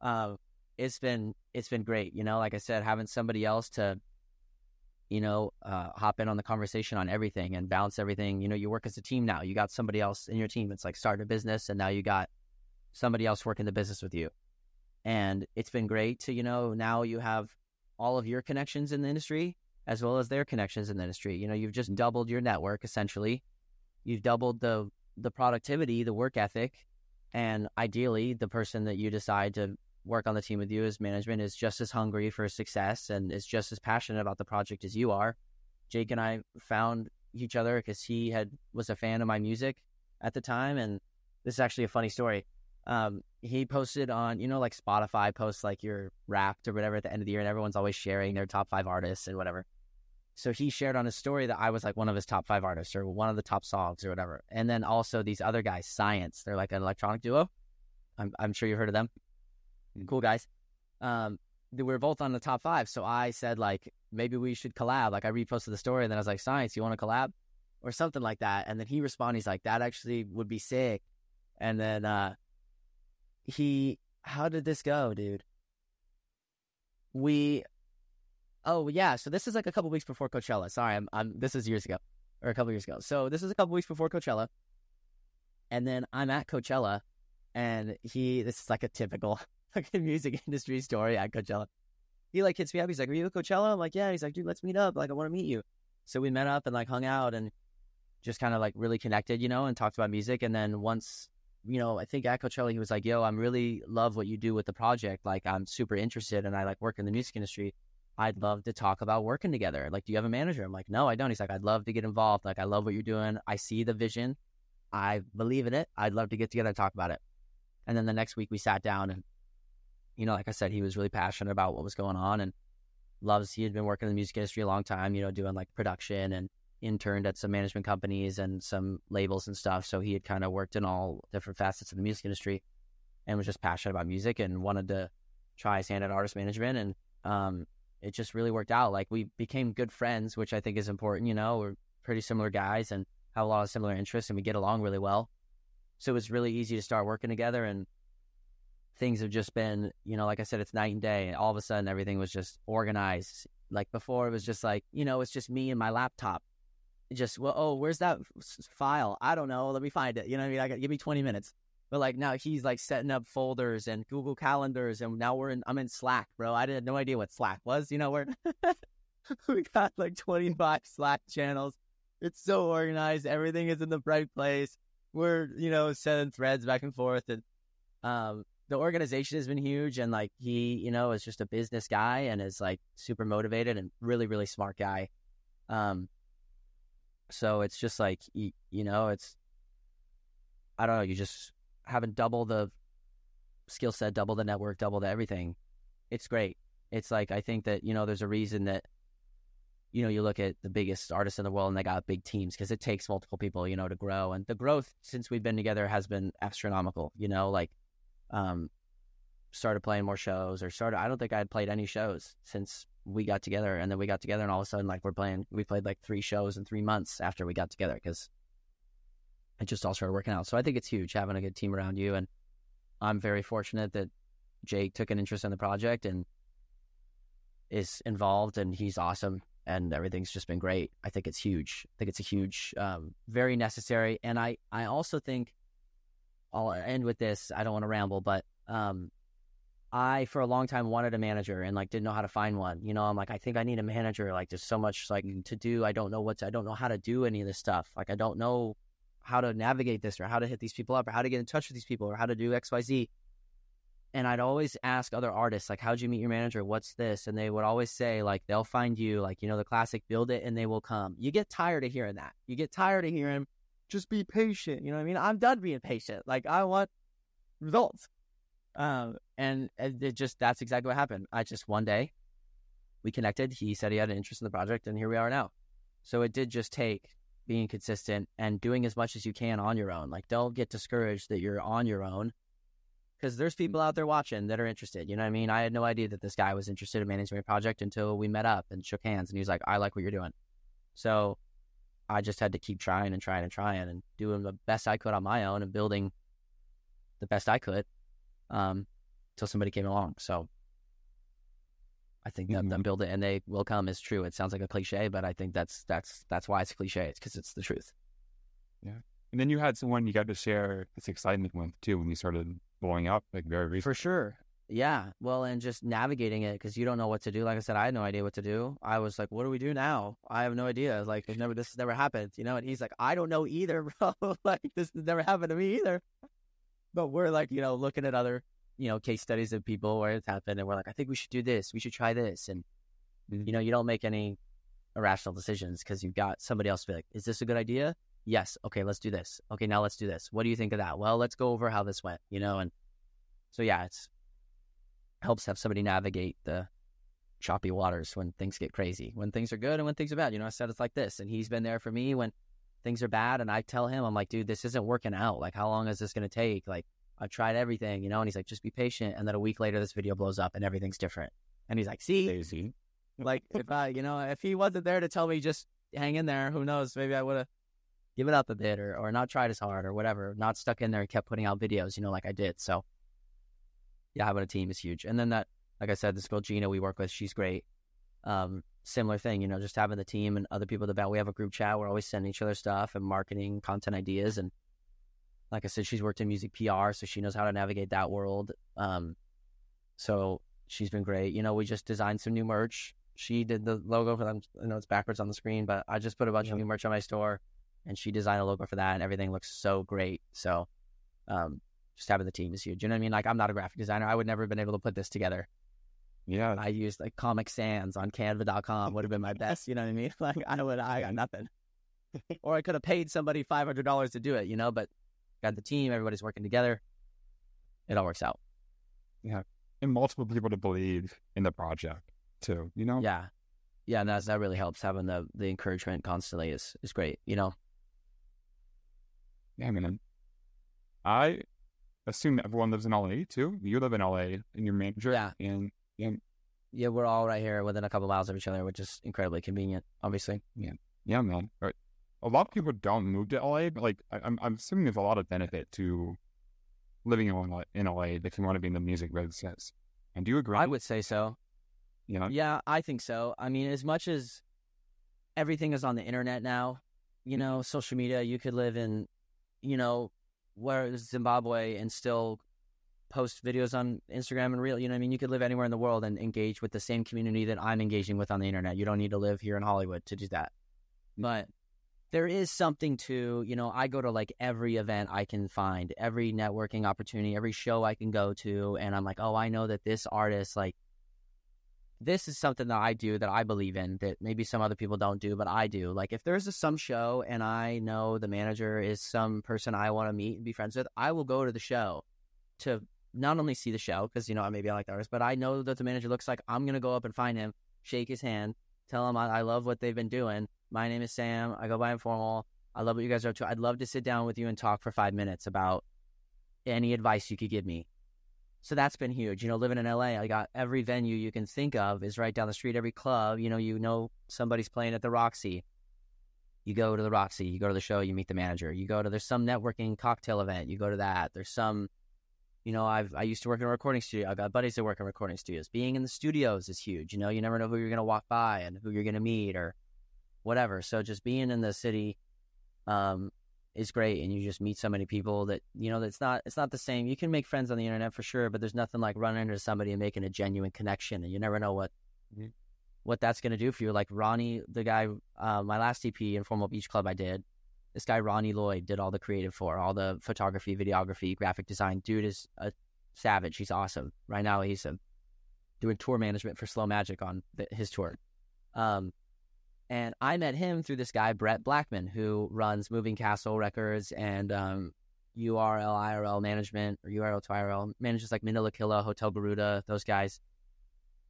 um, it's been it's been great. You know, like I said, having somebody else to you know, uh, hop in on the conversation on everything and balance everything. You know, you work as a team now. You got somebody else in your team. It's like starting a business, and now you got somebody else working the business with you. And it's been great to, you know, now you have all of your connections in the industry as well as their connections in the industry. You know, you've just doubled your network essentially. You've doubled the the productivity, the work ethic, and ideally, the person that you decide to work on the team with you as management is just as hungry for success and is just as passionate about the project as you are. Jake and I found each other because he had was a fan of my music at the time, and this is actually a funny story. Um, he posted on you know like Spotify posts like your Wrapped or whatever at the end of the year, and everyone's always sharing their top five artists and whatever. So he shared on his story that I was like one of his top five artists or one of the top songs or whatever. And then also these other guys, Science, they're like an electronic duo. I'm I'm sure you heard of them cool guys. Um, we were both on the top five. So I said like maybe we should collab. Like I reposted the story and then I was like, Science, you want to collab? Or something like that. And then he responded, he's like, That actually would be sick. And then uh he how did this go, dude? We oh yeah, so this is like a couple weeks before Coachella. Sorry, I'm I'm this is years ago. Or a couple years ago. So this is a couple weeks before Coachella. And then I'm at Coachella and he this is like a typical [laughs] music [laughs] industry story at Coachella. He like hits me up. He's like, "Are you at Coachella?" I'm like, "Yeah." He's like, "Dude, let's meet up. Like, I want to meet you." So we met up and like hung out and just kind of like really connected, you know, and talked about music. And then once, you know, I think at Coachella he was like, "Yo, I'm really love what you do with the project. Like, I'm super interested and I like work in the music industry." I'd love to talk about working together. Like, do you have a manager? I'm like, no, I don't. He's like, I'd love to get involved. Like, I love what you're doing. I see the vision. I believe in it. I'd love to get together and talk about it. And then the next week we sat down and, you know, like I said, he was really passionate about what was going on and loves, he had been working in the music industry a long time, you know, doing like production and interned at some management companies and some labels and stuff. So he had kind of worked in all different facets of the music industry and was just passionate about music and wanted to try his hand at artist management. And um, it just really worked out. Like we became good friends, which I think is important. You know, we're pretty similar guys and have a lot of similar interests and we get along really well. So it was really easy to start working together and things have just been, you know, like I said, it's night and day. And all of a sudden everything was just organized. Like before it was just like, you know, it's just me and my laptop just well, oh, where's that file? I don't know. Let me find it. You know what I mean? I got give me twenty minutes. But like now he's like setting up folders and Google calendars, and now we're in. I'm in Slack, bro. I had no idea what Slack was. You know, we're [laughs] we got like twenty five Slack channels. It's so organized. Everything is in the right place. We're you know sending threads back and forth, and um, the organization has been huge. And like he, you know, is just a business guy and is like super motivated and really really smart guy. Um, so it's just like you, know, it's I don't know. You just having double the skill set, double the network, double the everything. It's great. It's like I think that you know there's a reason that you know you look at the biggest artists in the world and they got big teams because it takes multiple people you know to grow and the growth since we've been together has been astronomical. You know, like um, started playing more shows or started. I don't think I had played any shows since we got together. And then we got together and all of a sudden like we're playing we played like three shows in three months after we got together because it just all started working out. So i think it's huge having a good team around you. And i'm very fortunate that jake took an interest in the project and is involved and he's awesome and everything's just been great. I think it's huge. I think it's a huge um, very necessary. And i i also think i'll end with this i don't want to ramble but um, I for a long time wanted a manager and like didn't know how to find one. You know, I'm like, I think I need a manager. Like there's so much like to do. I don't know what to, I don't know how to do any of this stuff. Like I don't know how to navigate this or how to hit these people up or how to get in touch with these people or how to do XYZ. And I'd always ask other artists, like, how'd you meet your manager? What's this? And they would always say, like, they'll find you, like, you know, the classic build it and they will come. You get tired of hearing that. You get tired of hearing, just be patient. You know what I mean? I'm done being patient. Like, I want results. Um, and it just that's exactly what happened. I just one day we connected. He said he had an interest in the project, and here we are now. So it did just take being consistent and doing as much as you can on your own. Like, don't get discouraged that you're on your own because there's people out there watching that are interested. You know what I mean? I had no idea that this guy was interested in managing my project until we met up and shook hands, and he was like, "I like what you're doing." So I just had to keep trying and trying and trying and doing the best I could on my own and building the best I could um, until somebody came along. So I think that mm-hmm. them build it and they will come is true. It sounds like a cliche, but I think that's that's that's why it's a cliche. It's because it's the truth. Yeah, and then you had someone you got to share this excitement with too when you started blowing up, like very recently. For sure. Yeah. Well, and just navigating it because you don't know what to do. Like I said, I had no idea what to do. I was like, "What do we do now?" I have no idea. Like, there's never this has never happened, you know. And he's like, "I don't know either, [laughs] bro. like, this has never happened to me either." but we're like, you know, looking at other, you know, case studies of people where it's happened, and we're like, I think we should do this. We should try this, and mm-hmm. you know, you don't make any irrational decisions because you've got somebody else to be like, is this a good idea? Yes. Okay, let's do this. Okay, now let's do this. What do you think of that? Well, let's go over how this went. You know, and so yeah, it's helps have somebody navigate the choppy waters when things get crazy, when things are good and when things are bad. You know, I said it's like this, and he's been there for me when things are bad and I tell him, I'm like, dude, this isn't working out. Like, how long is this going to take? Like, I've tried everything, you know? And he's like, just be patient. And then a week later, this video blows up and everything's different. And he's like, see, Daisy. [laughs] like, if I, you know, if he wasn't there to tell me just hang in there, who knows? Maybe I would have given up a bit or, or not tried as hard or whatever, not stuck in there and kept putting out videos, you know, like I did. So, yeah, having a team is huge. And then that, like I said, this girl Gina we work with, she's great. Um, similar thing, you know, just having the team and other people to about. We have a group chat. We're always sending each other stuff and marketing, content ideas. And like I said, she's worked in music PR, so she knows how to navigate that world. Um, so she's been great. You know, we just designed some new merch. She did the logo for them. I know it's backwards on the screen, but I just put a bunch yeah. of new merch on my store and she designed a logo for that and everything looks so great. So, um, just having the team is huge. You know what I mean? Like I'm not a graphic designer. I would never have been able to put this together Yeah. I used like Comic Sans on Canva.com would have been my best. You know what I mean? [laughs] Like I would, I got nothing. [laughs] or I could have paid somebody five hundred dollars to do it. You know, but got the team, everybody's working together. It all works out. Yeah. And multiple people to believe in the project too, you know? Yeah, yeah, and that's, that really helps. Having the the encouragement constantly is is great. You know. Yeah, I mean I assume everyone lives in LA too. You live in LA and your manager. Yeah. And Yeah, we're all right here within a couple miles of each other, which is incredibly convenient. Obviously. yeah, Yeah, man. Right. A lot of people don't move to LA, but like I, I'm I'm assuming there's a lot of benefit to living in LA, in LA if you want to be in the music business. And do you agree? I would say so. You know? Yeah, I think so. I mean, as much as everything is on the internet now, you mm. know, social media, you could live in, you know, where Zimbabwe and still post videos on Instagram and real, you know, I mean, you could live anywhere in the world and engage with the same community that I'm engaging with on the internet. You don't need to live here in Hollywood to do that. But there is something to, you know, I go to like every event I can find, every networking opportunity, every show I can go to, and I'm like, oh, I know that this artist, like, this is something that I do that I believe in that maybe some other people don't do, but I do. Like if there's a some show and I know the manager is some person I want to meet and be friends with, I will go to the show to not only see the show because you know maybe I like the artist, but I know that the manager looks like I'm gonna go up and find him, shake his hand, tell him I, I love what they've been doing. My name is Sam. I go by informal. I love what you guys are up to. I'd love to sit down with you and talk for five minutes about any advice you could give me. So that's been huge. You know, living in LA, I got every venue you can think of is right down the street. Every club, you know, you know somebody's playing at the Roxy. You go to the Roxy, you go to the show, you meet the manager. You go to there's some networking cocktail event, you go to that. There's some, you know, I've I used to work in a recording studio. I've got buddies that work in recording studios. Being in the studios is huge. You know, you never know who you're gonna walk by and who you're gonna meet or whatever. So just being in the city, um, is great and you just meet so many people that you know that's not it's not the same. You can make friends on the internet for sure but there's nothing like running into somebody and making a genuine connection and you never know what Mhm. what that's going to do for you. Like ronnie the guy uh, my last ep informal beach club i did this guy ronnie lloyd did all the creative for all the photography videography graphic design. Dude is a savage. He's awesome. Right now he's um doing tour management for slow magic on the, his tour. Um and I met him through this guy, Brett Blackman, who runs Moving Castle Records and um, URL IRL management or URL to IRL manages like Manila Killa, Hotel Garuda, those guys.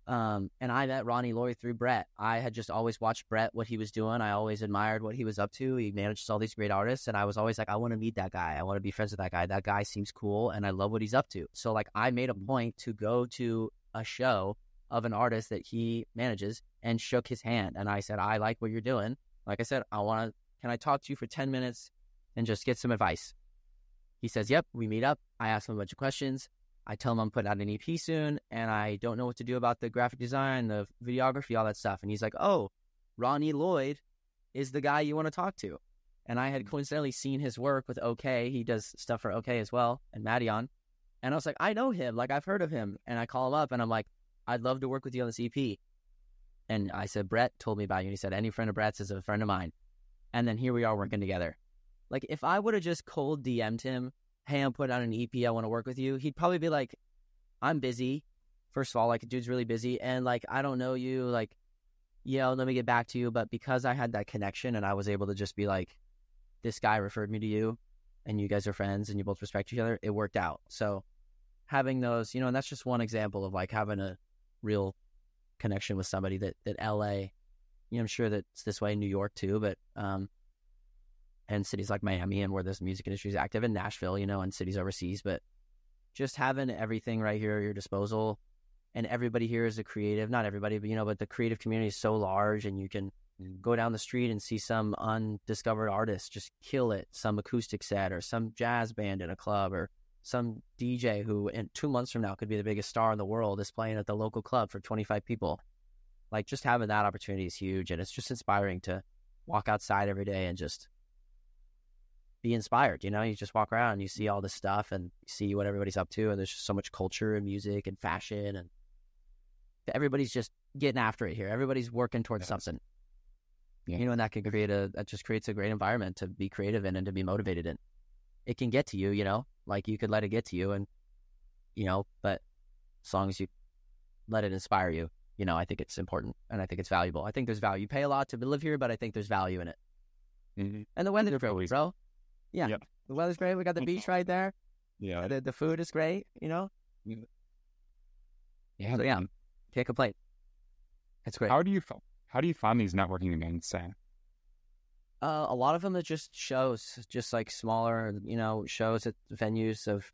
Um, and I met Ronnie Lloyd through Brett. I had just always watched Brett, what he was doing. I always admired what he was up to. He manages all these great artists. And I was always like, I want to meet that guy. I want to be friends with that guy. That guy seems cool. And I love what he's up to. So, like, I made a point to go to a show of an artist that he manages and shook his hand. And I said, I like what you're doing. Like I said, I want to, can I talk to you for 10 minutes and just get some advice? He says, Yep, we meet up. I ask him a bunch of questions. I tell him I'm putting out an EP soon and I don't know what to do about the graphic design, the videography, all that stuff. And he's like, Oh, Ronnie Lloyd is the guy you want to talk to. And I had mm. coincidentally seen his work with OK. He does stuff for OK as well and Madion. And I was like, I know him. Like, I've heard of him. And I call him up and I'm like, I'd love to work with you on this EP. And I said, Brett told me about you. And he said, any friend of Brett's is a friend of mine. And then here we are working together. Like, if I would have just cold DM'd him, hey, I'm putting out an EP. I want to work with you. He'd probably be like, I'm busy. First of all, like, dude's really busy. And, like, I don't know you. Like, yeah, let me get back to you. But because I had that connection and I was able to just be like, this guy referred me to you and you guys are friends and you both respect each other, it worked out. So having those, you know, and that's just one example of like having a real connection with somebody that that LA, you know, I'm sure that it's this way in New York too, but um, and cities like Miami and where this music industry is active in Nashville, you know, and cities overseas, but just having everything right here at your disposal, and everybody here is a creative. Not everybody, but you know, but the creative community is so large, and you can go down the street and see some undiscovered artist just kill it, some acoustic set or some jazz band in a club or some DJ who in two months from now could be the biggest star in the world is playing at the local club for 25 people. Like just having that opportunity is huge. And it's just inspiring to walk outside every day and just be inspired. You know, you just walk around and you see all this stuff and see what everybody's up to. And there's just so much culture and music and fashion. And everybody's just getting after it here. Everybody's working towards Yes. something. Yeah. You know, and that can create a, that just creates a great environment to be creative in and to be motivated in. It can get to you, you know, like you could let it get to you and, you know, but as long as you let it inspire you. You know, I think it's important and I think it's valuable. I think there's value. You pay a lot to live here, but I think there's value in it. Mhm. And the weather's great, bro. Yeah, Yep. the weather's great. We got the beach [laughs] right there. Yeah. The the food is great. You know, Yeah. so yeah, can't complain. It's great. How do you how do you find these networking events? Sam? Uh, a lot of them are just shows, just like smaller, you know, shows at venues of,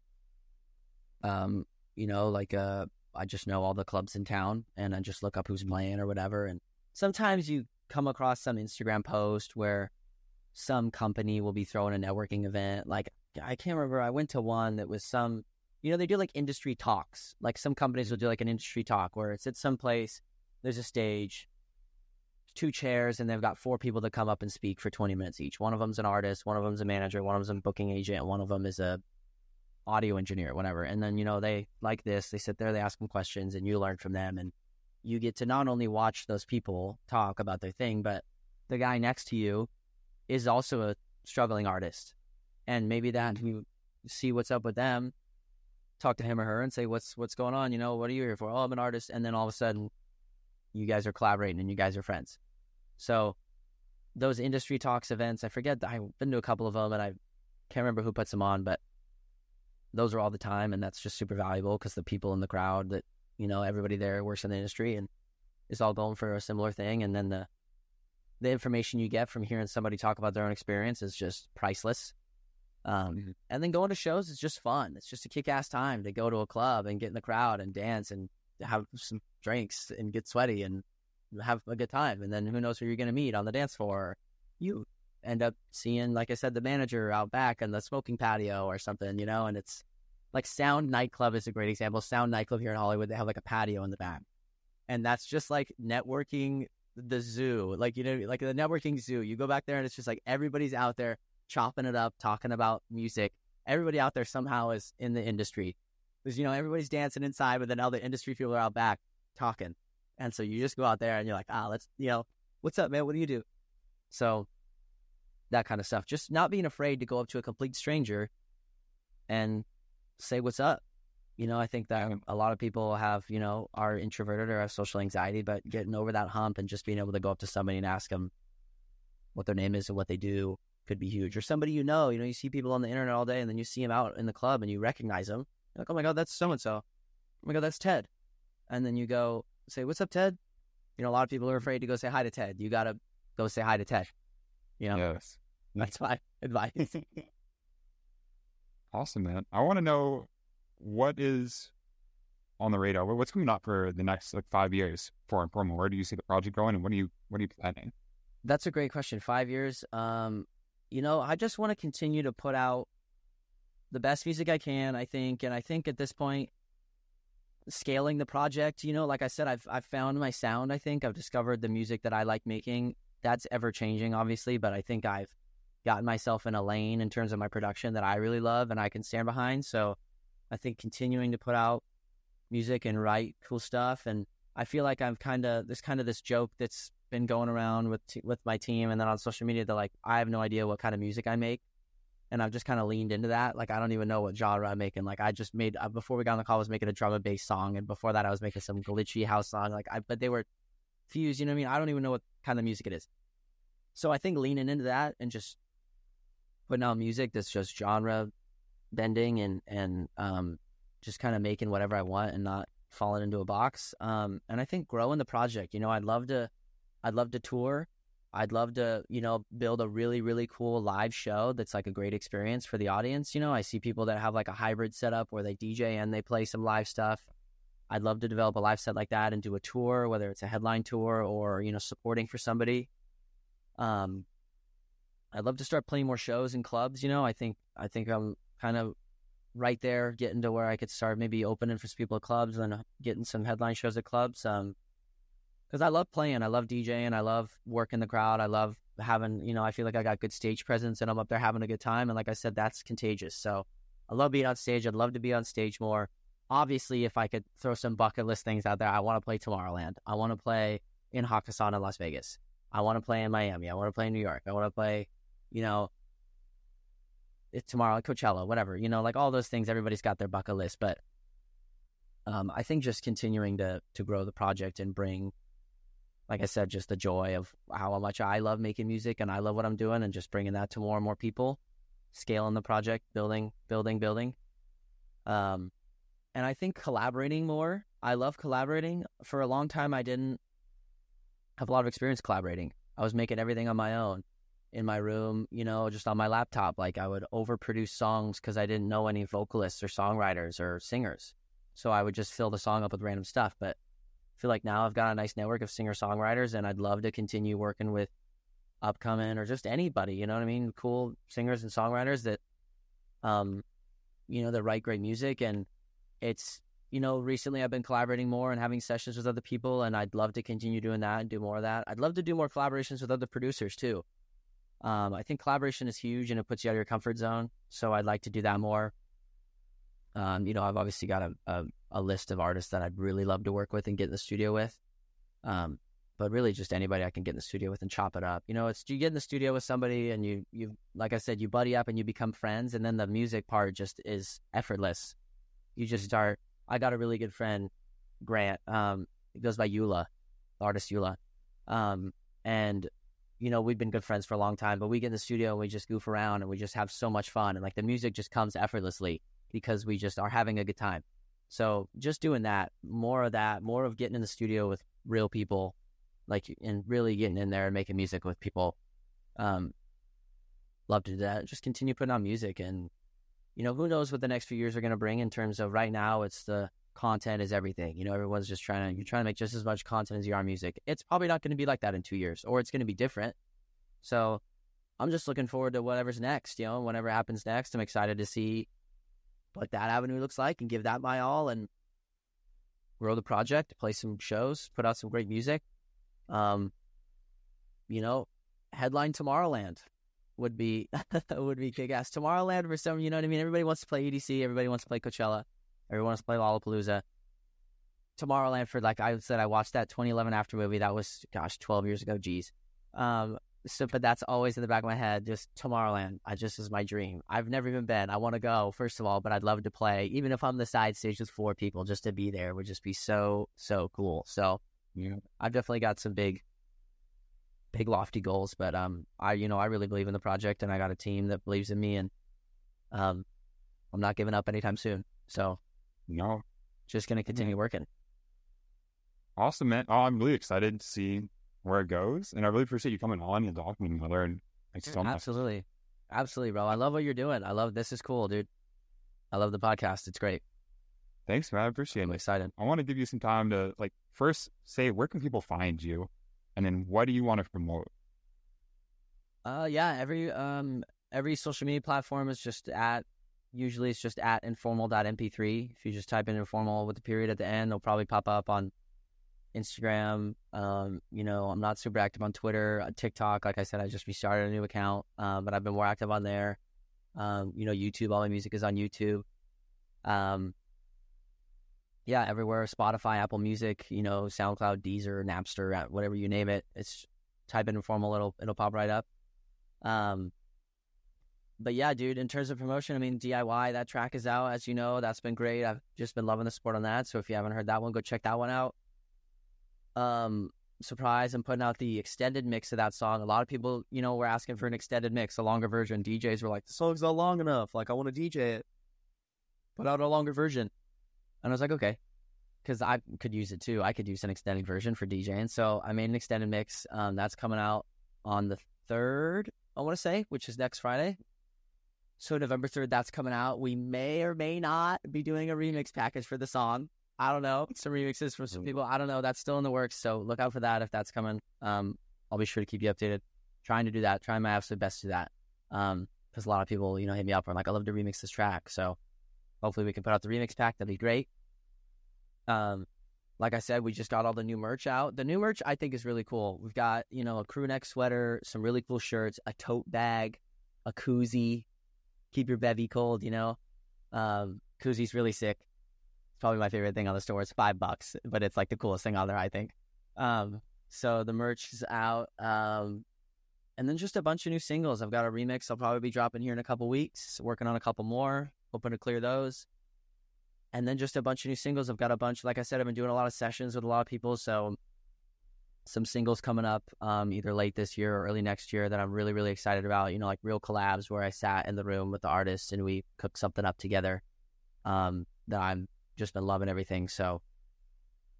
um, you know, like uh, I just know all the clubs in town, and I just look up who's playing or whatever. And sometimes you come across some Instagram post where some company will be throwing a networking event. Like I can't remember. I went to one that was some, you know, they do like industry talks. Like some companies will do like an industry talk where it's at some place. There's a stage two chairs and they've got four people that come up and speak for 20 minutes each. One of them's an artist, one of them's a manager, one of them's a booking agent, one of them is a audio engineer, whatever. And then, you know, they like this, they sit there, they ask them questions and you learn from them and you get to not only watch those people talk about their thing, but the guy next to you is also a struggling artist. And maybe that mm. you see what's up with them, talk to him or her and say, What's what's going on? You know, what are you here for? Oh, I'm an artist. And then all of a sudden you guys are collaborating and you guys are friends. So those industry talks events, I forget. I've been to a couple of them, and I can't remember who puts them on, but those are all the time, and that's just super valuable because the people in the crowd that you know everybody there works in the industry and is all going for a similar thing, and then the the information you get from hearing somebody talk about their own experience is just priceless. Um, Mhm. And then going to shows is just fun. It's just a kick ass time to go to a club and get in the crowd and dance and have some drinks and get sweaty and have a good time. And then who knows who you're going to meet on the dance floor. You end up seeing, like I said, the manager out back on the smoking patio or something, you know, and it's like Sound Nightclub is a great example. Sound Nightclub here in Hollywood, they have like a patio in the back. And that's just like networking the zoo. Like, you know, like the networking zoo. You go back there and it's just like everybody's out there chopping it up, talking about music. Everybody out there somehow is in the industry. Because, you know, everybody's dancing inside, but then all the industry people are out back talking. And so you just go out there and you're like, ah, let's, you know, what's up, man? What do you do? So that kind of stuff. Just not being afraid to go up to a complete stranger and say what's up. You know, I think that a lot of people have, you know, are introverted or have social anxiety, but getting over that hump and just being able to go up to somebody and ask them what their name is and what they do could be huge. Or somebody you know, you know, you see people on the internet all day and then you see them out in the club and you recognize them. You're like, oh my God, that's so and so. Oh my God, that's Ted. And then you go say, what's up, Ted? You know, a lot of people are afraid to go say hi to Ted. You got to go say hi to Ted. You know, Yes. [laughs] that's my advice. [laughs] Awesome, man. I want to know what is on the radar. What's coming up for the next like five years for Informal? Where do you see the project going, and what are you what are you planning? That's a great question. Five years. Um, you know, I just want to continue to put out the best music I can. I think, and I think at this point, scaling the project. You know, like I said, I've I've found my sound. I think I've discovered the music that I like making. That's ever changing, obviously, but I think I've gotten myself in a lane in terms of my production that I really love and I can stand behind. So, I think continuing to put out music and write cool stuff, and I feel like I'm kind of there's kind of this joke that's been going around with t- with my team and then on social media. They're like, I have no idea what kind of music I make, and I've just kind of leaned into that. Like, I don't even know what genre I'm making. Like, I just made uh, before we got on the call, I was making a drum and bass song, and before that, I was making some glitchy house song. Like, I but they were fused. You know what I mean? I don't even know what kind of music it is. So I think leaning into that and just putting out music that's just genre bending and and um, just kind of making whatever I want and not falling into a box. Um, and I think growing the project. You know, I'd love to, I'd love to tour. I'd love to, you know, build a really, really cool live show that's like a great experience for the audience. You know, I see people that have like a hybrid setup where they DJ and they play some live stuff. I'd love to develop a live set like that and do a tour, whether it's a headline tour or, you know, supporting for somebody. Um, I'd love to start playing more shows in clubs. You know, I think, I think I'm kind of right there, getting to where I could start maybe opening for some people at clubs and getting some headline shows at clubs. Um, because I love playing, I love DJing, I love working the crowd, I love having, you know, I feel like I got good stage presence and I'm up there having a good time. And like I said, that's contagious. So I love being on stage. I'd love to be on stage more. Obviously, if I could throw some bucket list things out there, I want to play Tomorrowland. I want to play in Hakkasan in Las Vegas. I want to play in Miami. I want to play in New York. I want to play, you know, it's tomorrow, Coachella, whatever, you know, like all those things. Everybody's got their bucket list, but um, I think just continuing to to grow the project and bring, like I said, just the joy of how much I love making music and I love what I'm doing, and just bringing that to more and more people, scaling the project, building, building, building. Um, and I think collaborating more. I love collaborating. For a long time, I didn't have a lot of experience collaborating. I was making everything on my own in my room, you know, just on my laptop. Like I would overproduce songs because I didn't know any vocalists or songwriters or singers. So I would just fill the song up with random stuff. But feel like now I've got a nice network of singer songwriters and I'd love to continue working with upcoming or just anybody, you know what I mean? Cool singers and songwriters that, um, you know, that write great music. And it's, you know, recently I've been collaborating more and having sessions with other people, and I'd love to continue doing that and do more of that. I'd love to do more collaborations with other producers too. Um, I think collaboration is huge and it puts you out of your comfort zone. So I'd like to do that more. Um, you know, I've obviously got a, a, a, list of artists that I'd really love to work with and get in the studio with. Um, but really just anybody I can get in the studio with and chop it up. You know, it's you get in the studio with somebody and you, you, like I said, you buddy up and you become friends. And then the music part just is effortless. You just start, I got a really good friend, Grant. Um, he goes by Eula, the artist Eula. Um, and you know, we've been good friends for a long time, but we get in the studio and we just goof around and we just have so much fun. And like the music just comes effortlessly because we just are having a good time. So just doing that, more of that, more of getting in the studio with real people, like, and really getting in there and making music with people. Um, love to do that. Just continue putting on music. And, you know, who knows what the next few years are going to bring in terms of right now, it's the, content is everything. You know, everyone's just trying to you're trying to make just as much content as you are music. It's probably not going to be like that in two years, or it's going to be different. So I'm just looking forward to whatever's next. You know, whatever happens next, I'm excited to see what that avenue looks like and give that my all and grow the project, play some shows, put out some great music. Um, you know, headline Tomorrowland would be [laughs] would be kick ass. Tomorrowland for some, you know what I mean. Everybody wants to play EDC. Everybody wants to play Coachella. Everyone wants to play Lollapalooza. Tomorrowland for like I said, I watched that 2011 after movie. That was gosh, 12 years ago. Geez. Um, so, but that's always in the back of my head. Just Tomorrowland. I just is my dream. I've never even been. I want to go first of all, but I'd love to play, even if I'm the side stage with four people. Just to be there would just be so so cool. So, yeah, I've definitely got some big, big lofty goals. But um, I you know I really believe in the project, and I got a team that believes in me, and um, I'm not giving up anytime soon. So no, just going to continue working. Awesome, man. Oh, I'm really excited to see where it goes. And I really appreciate you coming on and talking and learn. Thanks so much. Absolutely. Absolutely, bro. I love what you're doing. I love this is cool, dude. I love the podcast. It's great. Thanks, man. I appreciate I'm it. excited. I want to give you some time to like first say where can people find you, and then what do you want to promote? Uh, yeah. Every um every social media platform is just at Usually it's just at informal.mp3. If you just type in informal with the period at the end, it'll probably pop up on Instagram. Um, you know, I'm not super active on Twitter, uh, TikTok. Like I said, I just restarted a new account, um, but I've been more active on there. Um, you know, YouTube, all my music is on YouTube. Um, yeah, everywhere Spotify, Apple Music, you know, SoundCloud, Deezer, Napster, whatever you name it. It's type in informal, it'll it'll pop right up. Um, but yeah, dude, in terms of promotion, I mean, DIY, that track is out, as you know. That's been great. I've just been loving the support on that. So if you haven't heard that one, go check that one out. Um, surprise, I'm putting out the extended mix of that song. A lot of people, you know, were asking for an extended mix, a longer version. DJs were like, the song's not long enough. Like, I want to DJ it. Put out a longer version. And I was like, okay. Because I could use it too. I could use an extended version for DJing. So I made an extended mix. Um, that's coming out on the third, I want to say, which is next Friday. So November 3rd, that's coming out. We may or may not be doing a remix package for the song. I don't know. Some remixes for some people. I don't know. That's still in the works. So look out for that if that's coming. Um, I'll be sure to keep you updated. Trying to do that. Trying my absolute best to do that. Um, because a lot of people, you know, hit me up and like, I love to remix this track. So hopefully we can put out the remix pack. That'd be great. Um, like I said, we just got all the new merch out. The new merch I think is really cool. We've got, you know, a crew neck sweater, some really cool shirts, a tote bag, a koozie, keep your bevy cold, you know. Um, Koozie's really sick. Probably my favorite thing on the store. It's five bucks, but it's like the coolest thing on there, I think. Um, so the merch is out. Um, and then just a bunch of new singles. I've got a remix I'll probably be dropping here in a couple weeks. Working on a couple more. Hoping to clear those. and then just a bunch of new singles. I've got a bunch, like I said, I've been doing a lot of sessions with a lot of people. So some singles coming up um, either late this year or early next year that I'm really, really excited about. You know, like real collabs where I sat in the room with the artists and we cooked something up together um, that I'm just been loving everything. So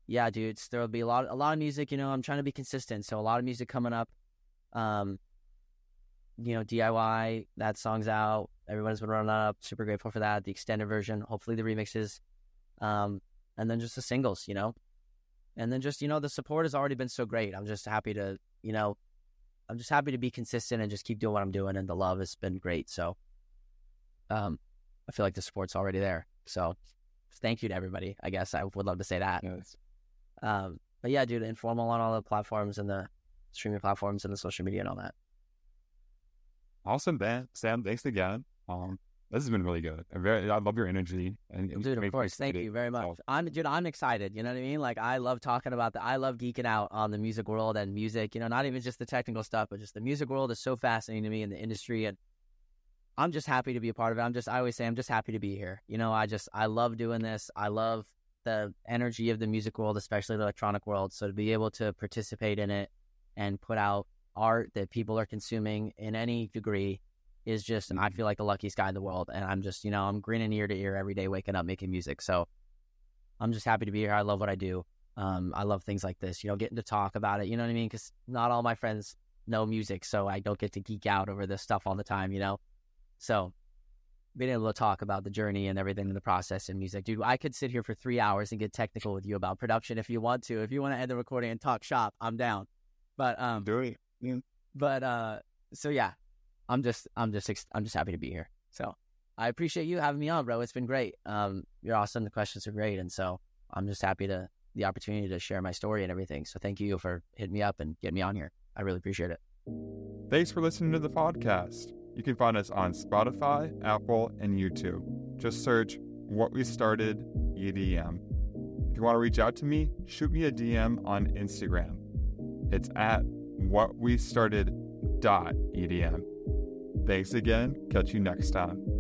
yeah, dudes, there'll be a lot, a lot of music. You know, I'm trying to be consistent, so a lot of music coming up. Um, you know, DIY that song's out. Everyone's been running up. Super grateful for that. The extended version, hopefully the remixes, um, and then just the singles. You know, and then just you know the support has already been so great. I'm just happy to you know, I'm just happy to be consistent and just keep doing what I'm doing, and the love has been great. So, um, I feel like the support's already there. So, thank you to everybody. I guess I would love to say that. Yes. Um, but yeah, dude, informal on all the platforms and the streaming platforms and the social media and all that. Awesome, man. Sam, thanks again. Um, this has been really good. I very, I love your energy. And dude, of course, thank you very much. I'm, dude, I'm excited. You know what I mean? Like, I love talking about the. I love geeking out on the music world and music. You know, not even just the technical stuff, but just the music world is so fascinating to me in the industry, and I'm just happy to be a part of it. I'm just, I always say, I'm just happy to be here. You know, I just, I love doing this. I love the energy of the music world, especially the electronic world. So to be able to participate in it and put out art that people are consuming in any degree is just I feel like the luckiest guy in the world. And I'm just, you know, I'm grinning ear to ear every day waking up making music. So I'm just happy to be here. I love what I do. Um, I love things like this, you know, getting to talk about it. You know what I mean? Because not all my friends know music, so I don't get to geek out over this stuff all the time, you know? So being able to talk about the journey and everything in the process in music. Dude, I could sit here for three hours and get technical with you about production if you want to. If you want to end the recording and talk shop, I'm down. But um do it. Yeah. But uh so yeah, I'm just I'm just I'm just happy to be here. So I appreciate you having me on, bro. It's been great. Um you're awesome. The questions are great. And so I'm just happy to the opportunity to share my story and everything. So thank you for hitting me up and getting me on here. I really appreciate it. Thanks for listening to the podcast. You can find us on Spotify, Apple, and YouTube. Just search What We Started EDM. If you want to reach out to me, shoot me a DM on Instagram. It's at What We Started EDM. Thanks again. Catch you next time.